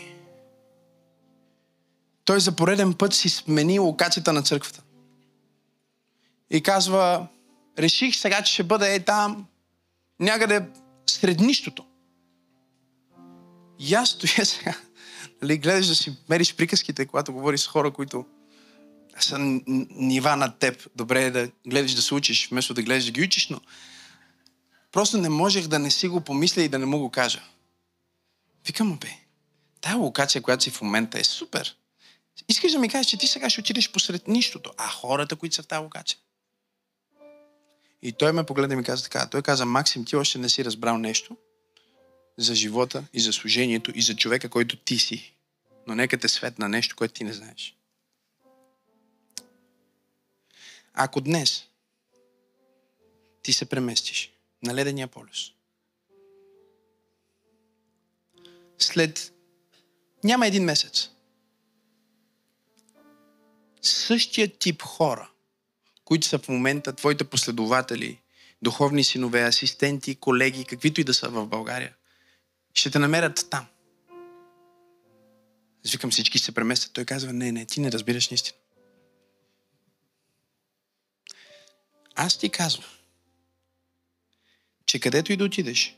той за пореден път си смени локацията на църквата. И казва, реших сега, че ще бъда е там, някъде сред нищото. И аз стоя сега, нали, гледаш да си мериш приказките, когато говориш с хора, които са нива над теб. Добре е да гледаш да се учиш, вместо да гледаш да ги учиш, но просто не можех да не си го помисля и да не му го кажа. Викам, бе, тая локация, която си в момента е супер. Искаш да ми кажеш, че ти сега ще отидеш посред нищото, а хората, които са в тази локация. И той ме погледна и ми каза така. Той каза, Максим, ти още не си разбрал нещо за живота и за служението и за човека, който ти си. Но нека те светна нещо, което ти не знаеш. Ако днес ти се преместиш на ледения полюс, след няма един месец, същия тип хора, които са в момента твоите последователи, духовни синове, асистенти, колеги, каквито и да са в България, ще те намерят там. Аз викам всички се преместят. Той казва, не, не, ти не разбираш наистина. Аз ти казвам, че където и да отидеш,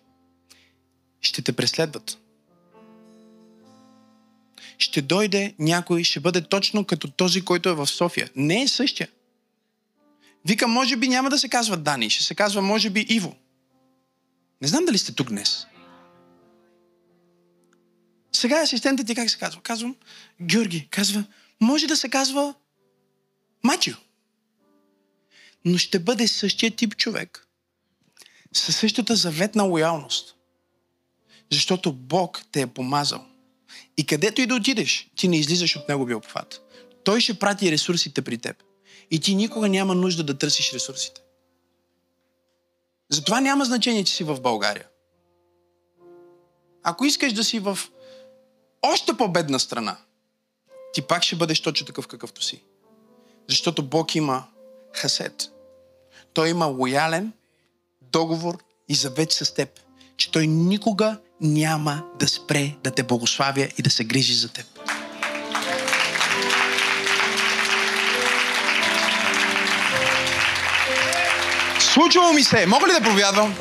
ще те преследват. Ще дойде някой, ще бъде точно като този, който е в София. Не е същия. Вика, може би няма да се казва Дани, ще се казва, може би, Иво. Не знам дали сте тук днес. Сега асистентът ти как се казва? Казвам, Георги. Казва, може да се казва Матио но ще бъде същия тип човек. Със същата заветна лоялност. Защото Бог те е помазал. И където и да отидеш, ти не излизаш от Неговия обхват. Той ще прати ресурсите при теб. И ти никога няма нужда да търсиш ресурсите. Затова няма значение, че си в България. Ако искаш да си в още по-бедна страна, ти пак ще бъдеш точно такъв какъвто си. Защото Бог има хасет. Той има лоялен договор и завет с теб, че той никога няма да спре да те благославя и да се грижи за теб. Случвало ми се, мога ли да провядвам?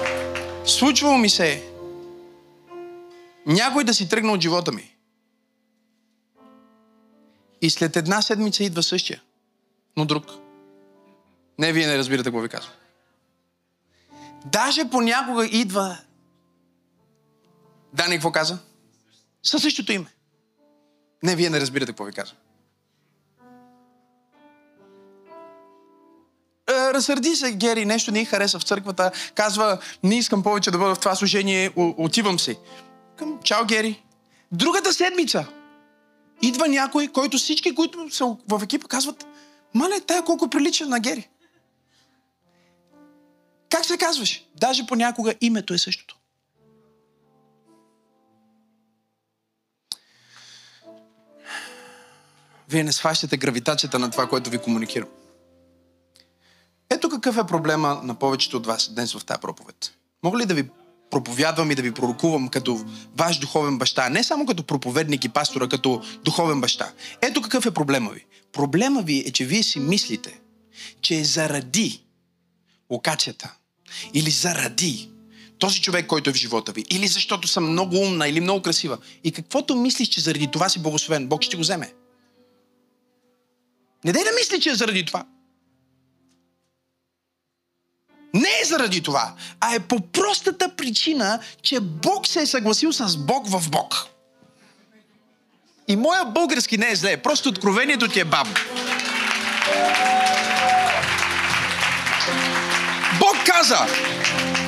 Случвало ми се някой да си тръгне от живота ми. И след една седмица идва същия, но друг. Не, вие не разбирате какво ви казвам. Даже понякога идва Дани какво каза? Със същото име. Не, вие не разбирате какво ви казва. Е, разсърди се Гери, нещо не хареса в църквата, казва, не искам повече да бъда в това служение, отивам си. Към, чао Гери. Другата седмица идва някой, който всички, които са в екипа, казват, мале, тая колко прилича на Гери. Как се казваш? Даже понякога името е същото. Вие не сващате гравитацията на това, което ви комуникирам. Ето какъв е проблема на повечето от вас днес в тази проповед. Мога ли да ви проповядвам и да ви пророкувам като ваш духовен баща, не само като проповедник и пастора, като духовен баща. Ето какъв е проблема ви. Проблема ви е, че вие си мислите, че е заради окацията или заради този човек, който е в живота ви, или защото съм много умна или много красива. И каквото мислиш, че заради това си благословен, Бог ще го вземе. Не дай да мисли, че е заради това. Не е заради това, а е по простата причина, че Бог се е съгласил с Бог в Бог. И моя български не е зле, просто откровението ти е бавно. Каза,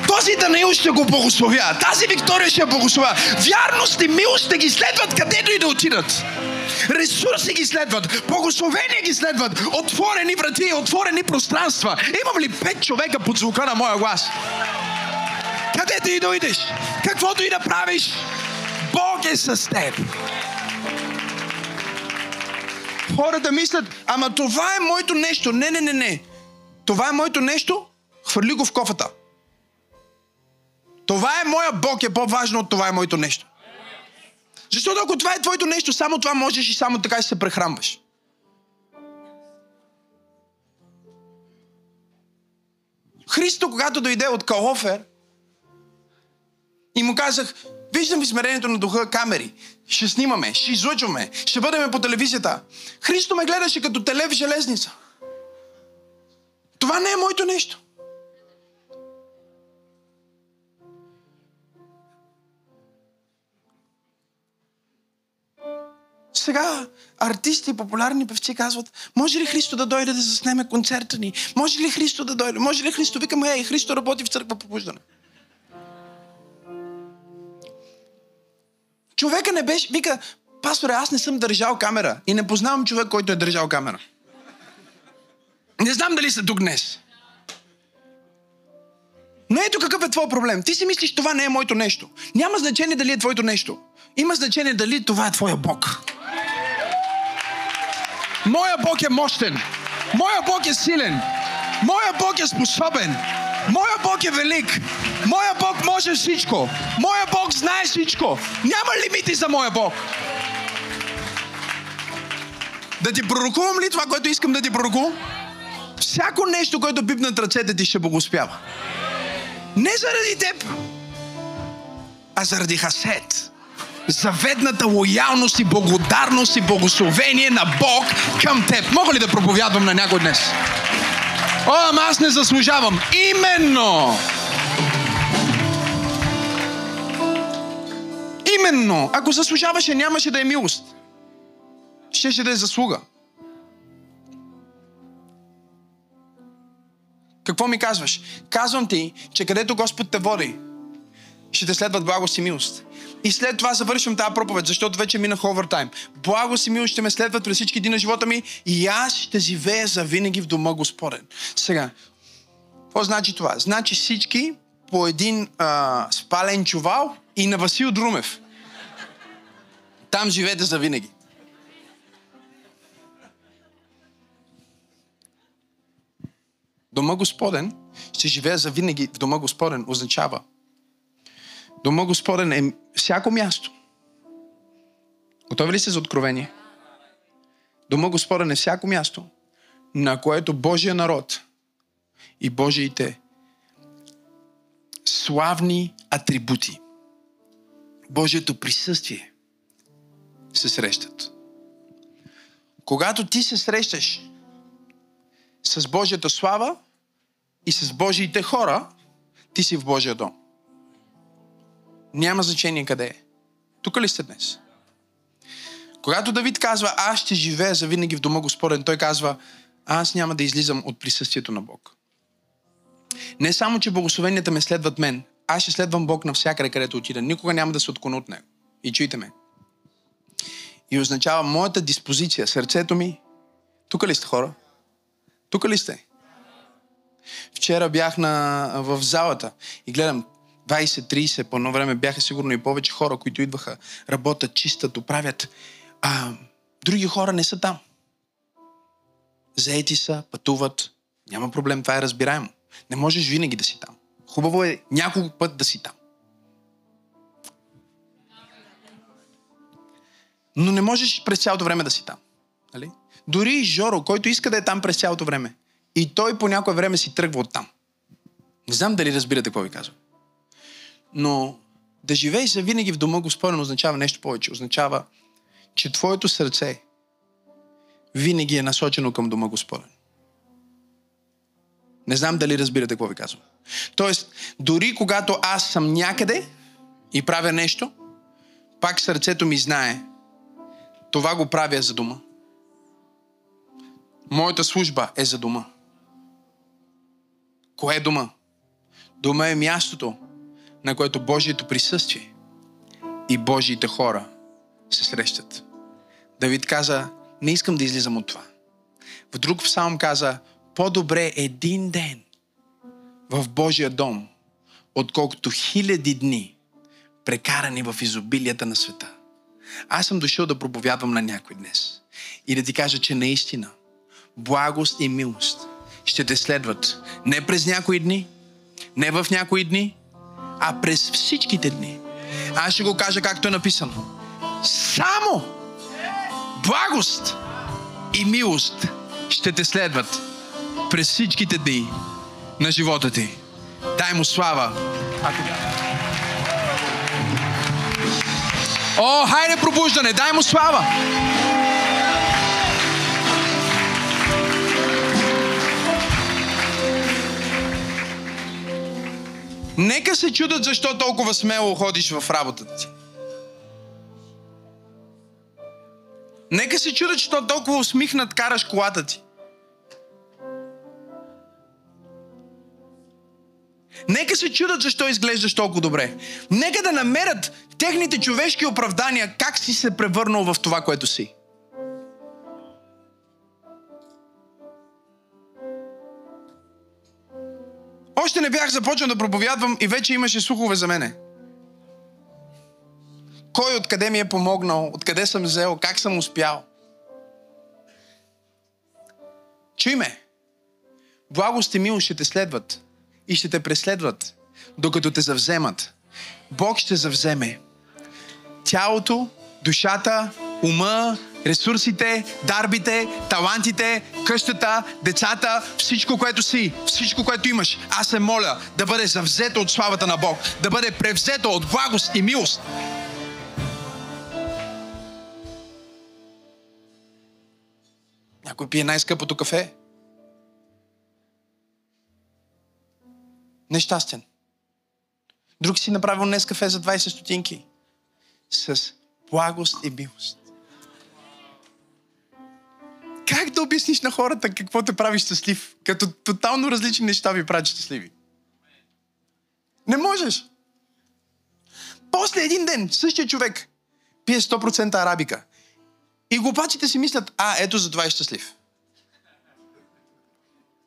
този Данаил ще го благословя, тази Виктория ще я благословя. Вярност и милост ще ги следват където и да отидат. Ресурси ги следват, благословения ги следват, отворени врати, отворени пространства. Имам ли пет човека под звука на моя глас? Където и дойдеш, каквото и да правиш, Бог е с теб. Хората мислят, ама това е моето нещо. Не, не, не, не. Това е моето нещо, хвърли го в кофата. Това е моя Бог е по-важно от това е моето нещо. Защото ако това е твоето нещо, само това можеш и само така ще се прехранваш. Христо, когато дойде от Калофер, и му казах, виждам измерението на духа камери. Ще снимаме, ще излъчваме, ще бъдем по телевизията. Христо ме гледаше като теле в железница. Това не е моето нещо. Сега артисти, популярни певци казват, може ли Христо да дойде да заснеме концерта ни? Може ли Христо да дойде? Може ли Христо? Викам, ей, Христо работи в църква пробуждане. Човека не беше, вика, пасторе, аз не съм държал камера и не познавам човек, който е държал камера. Не знам дали са тук днес. Но ето какъв е твой проблем. Ти си мислиш, това не е моето нещо. Няма значение дали е твоето нещо. Има значение дали това е твоя Бог. Моя Бог е мощен. Моя Бог е силен. Моя Бог е способен. Моя Бог е велик. Моя Бог може всичко. Моя Бог знае всичко. Няма лимити за моя Бог. Да ти пророкувам ли това, което искам да ти пророкувам? Всяко нещо, което пипнат ръцете ти, ще благоспява. Не заради теб, а заради Хасет заветната лоялност и благодарност и благословение на Бог към теб. Мога ли да проповядвам на някой днес? О, ама аз не заслужавам. Именно! Именно! Ако заслужаваше, нямаше да е милост. Щеше да е заслуга. Какво ми казваш? Казвам ти, че където Господ те води, ще те следват благост и милост. И след това завършвам тази проповед, защото вече минах овертайм. Благо си милост ще ме следват през всички дни на живота ми и аз ще живея за винаги в дома Господен. Сега, какво значи това? Значи всички по един а, спален чувал и на Васил Друмев. Там живеете за винаги. Дома Господен ще живея за винаги в Дома Господен означава Дома Господен е всяко място. Готови ли сте за откровение? Дома Господен е всяко място, на което Божия народ и Божиите славни атрибути, Божието присъствие се срещат. Когато ти се срещаш с Божията слава и с Божиите хора, ти си в Божия дом. Няма значение къде е. Тук ли сте днес? Когато Давид казва, аз ще живея завинаги в дома Господен, той казва, аз няма да излизам от присъствието на Бог. Не само, че благословенията ме следват мен, аз ще следвам Бог навсякъде, където отида. Никога няма да се отклоня от Него. И чуйте ме. И означава моята диспозиция, сърцето ми. Тук ли сте хора? Тук ли сте? Вчера бях на, в залата и гледам 20-30, по едно време бяха сигурно и повече хора, които идваха, работят, чистат, оправят. А други хора не са там. Заети са, пътуват. Няма проблем, това е разбираемо. Не можеш винаги да си там. Хубаво е няколко път да си там. Но не можеш през цялото време да си там. Нали? Дори и Жоро, който иска да е там през цялото време. И той по някое време си тръгва от там. Не знам дали разбирате какво ви казвам. Но да живееш за винаги в дома Господен означава нещо повече. Означава, че твоето сърце винаги е насочено към дома Господен. Не знам дали разбирате какво ви казвам. Тоест, дори когато аз съм някъде и правя нещо, пак сърцето ми знае, това го правя за дома. Моята служба е за дома. Кое е дома? Дома е мястото, на което Божието присъствие и Божиите хора се срещат. Давид каза, не искам да излизам от това. В друг псалм каза, по-добре един ден в Божия дом, отколкото хиляди дни, прекарани в изобилията на света. Аз съм дошъл да проповядвам на някой днес и да ти кажа, че наистина благост и милост ще те следват не през някои дни, не в някои дни, а през всичките дни. Аз ще го кажа както е написано. Само благост и милост ще те следват през всичките дни на живота ти. Дай му слава. Ако О, хайде пробуждане, дай му слава! Нека се чудат защо толкова смело ходиш в работата ти. Нека се чудат, защо толкова усмихнат караш колата ти. Нека се чудат защо изглеждаш толкова добре. Нека да намерят техните човешки оправдания как си се превърнал в това, което си. Още не бях започнал да проповядвам и вече имаше слухове за мене. Кой откъде ми е помогнал, откъде съм взел, как съм успял. Чуй ме. Благост и милост ще те следват и ще те преследват, докато те завземат. Бог ще завземе тялото, душата, ума, ресурсите, дарбите, талантите, къщата, децата, всичко, което си, всичко, което имаш. Аз се моля да бъде завзето от славата на Бог, да бъде превзето от благост и милост. Някой пие най-скъпото кафе. Нещастен. Друг си направил днес кафе за 20 стотинки. С благост и милост. Как да обясниш на хората какво те прави щастлив? Като тотално различни неща ви правят щастливи. Не можеш. После един ден същия човек пие 100% арабика. И глупаците си мислят, а, ето за това е щастлив.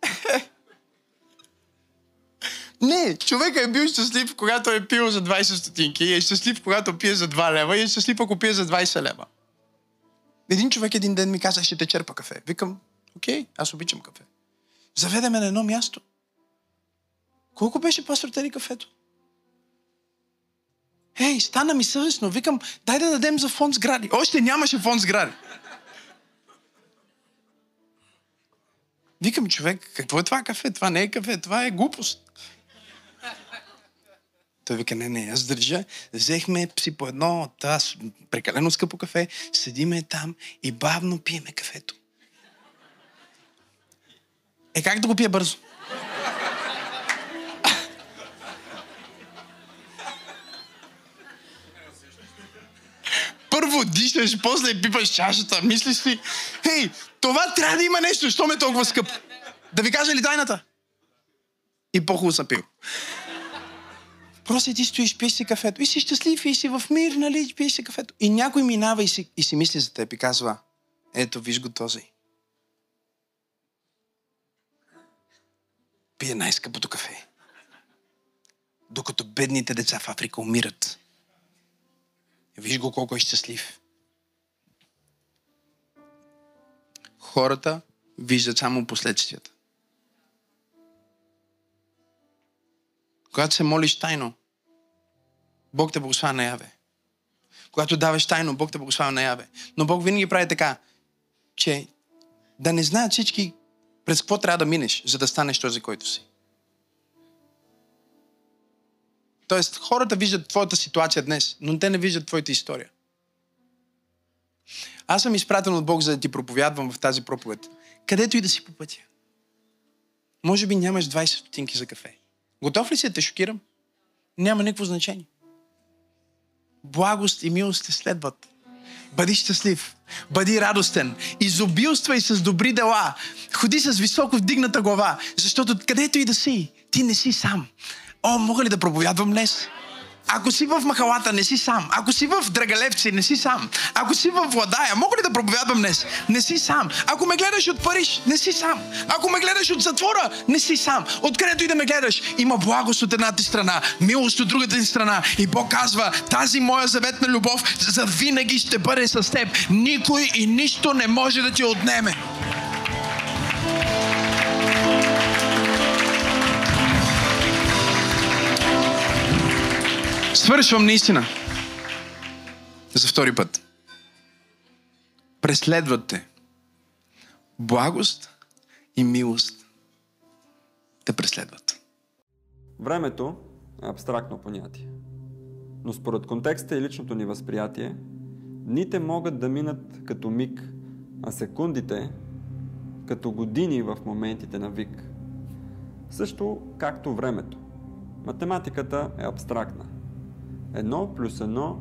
[LAUGHS] Не, човека е бил щастлив, когато е пил за 20 стотинки, е щастлив, когато пие за 2 лева, и е щастлив, ако пие за 20 лева. Един човек един ден ми каза, ще те черпа кафе. Викам, окей, аз обичам кафе. Заведе ме на едно място. Колко беше пастор Тери кафето? Ей, стана ми съвестно. Викам, дай да дадем за фонд сгради. Още нямаше фонд сгради. Викам, човек, какво е това кафе? Това не е кафе, това е глупост. Той вика, не, не, аз държа. Взехме си по едно, тази прекалено скъпо кафе, седиме там и бавно пиеме кафето. Е, как да го пия бързо? първо дишаш, после пипаш чашата, мислиш си, хей, това трябва да има нещо, що ме е толкова скъп. Да ви кажа ли тайната? И по-хубаво съм пил. Просто ти стоиш, пиеш си кафето и си щастлив и си в мир, нали, пиеш си кафето. И някой минава и си, и си мисли за теб и казва, ето, виж го този. Пие най-скъпото кафе. Докато бедните деца в Африка умират. Виж го колко е щастлив. Хората виждат само последствията. Когато се молиш тайно, Бог те благославя наяве. Когато даваш тайно, Бог те благославя наяве. Но Бог винаги прави така, че да не знаят всички през какво трябва да минеш, за да станеш този, който си. Тоест, хората виждат твоята ситуация днес, но те не виждат твоята история. Аз съм изпратен от Бог, за да ти проповядвам в тази проповед. Където и да си по пътя. Може би нямаш 20 стотинки за кафе. Готов ли си да те шокирам? Няма никакво значение. Благост и милост те следват. Бъди щастлив. Бъди радостен. Изобилствай с добри дела. Ходи с високо вдигната глава. Защото където и да си, ти не си сам. О, мога ли да проповядвам днес? Ако си в Махалата, не си сам. Ако си в Драгалевци, не си сам. Ако си в Владая, мога ли да проповядвам днес? Не си сам. Ако ме гледаш от Париж, не си сам. Ако ме гледаш от затвора, не си сам. Откъдето и да ме гледаш, има благост от едната страна, милост от другата ти страна. И Бог казва, тази моя заветна любов за винаги ще бъде с теб. Никой и нищо не може да ти отнеме. Свършвам наистина. За втори път. Преследват те. Благост и милост те преследват. Времето е абстрактно понятие. Но според контекста и личното ни възприятие, дните могат да минат като миг, а секундите като години в моментите на вик. Също както времето. Математиката е абстрактна – Едно плюс едно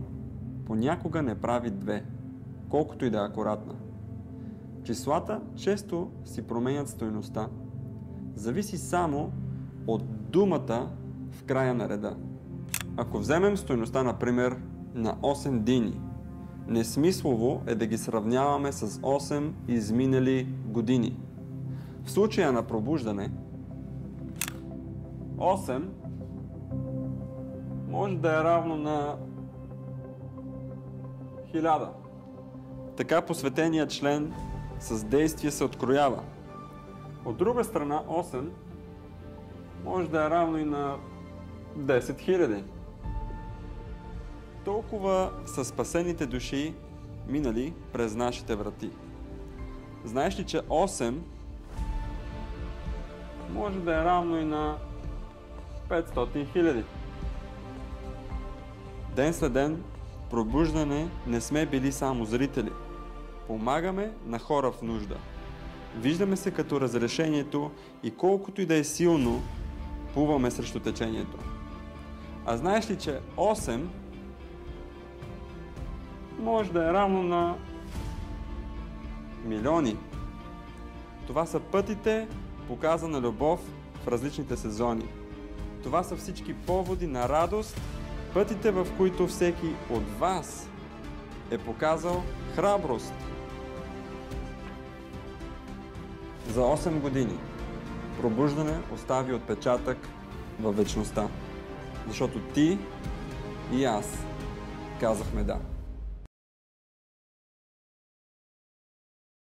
понякога не прави две, колкото и да е акуратна. Числата често си променят стоеността. Зависи само от думата в края на реда. Ако вземем стоеността, например, на 8 дини, несмислово е да ги сравняваме с 8 изминали години. В случая на пробуждане, 8 може да е равно на 1000. Така посветения член с действие се откроява. От друга страна 8 може да е равно и на 10 000. Толкова са спасените души минали през нашите врати. Знаеш ли, че 8 може да е равно и на 500 хиляди? Ден след ден, пробуждане не сме били само зрители. Помагаме на хора в нужда. Виждаме се като разрешението и колкото и да е силно, плуваме срещу течението. А знаеш ли, че 8 може да е равно на милиони? Това са пътите, показана любов в различните сезони. Това са всички поводи на радост Пътите, в които всеки от вас е показал храброст. За 8 години пробуждане остави отпечатък във вечността. Защото ти и аз казахме да.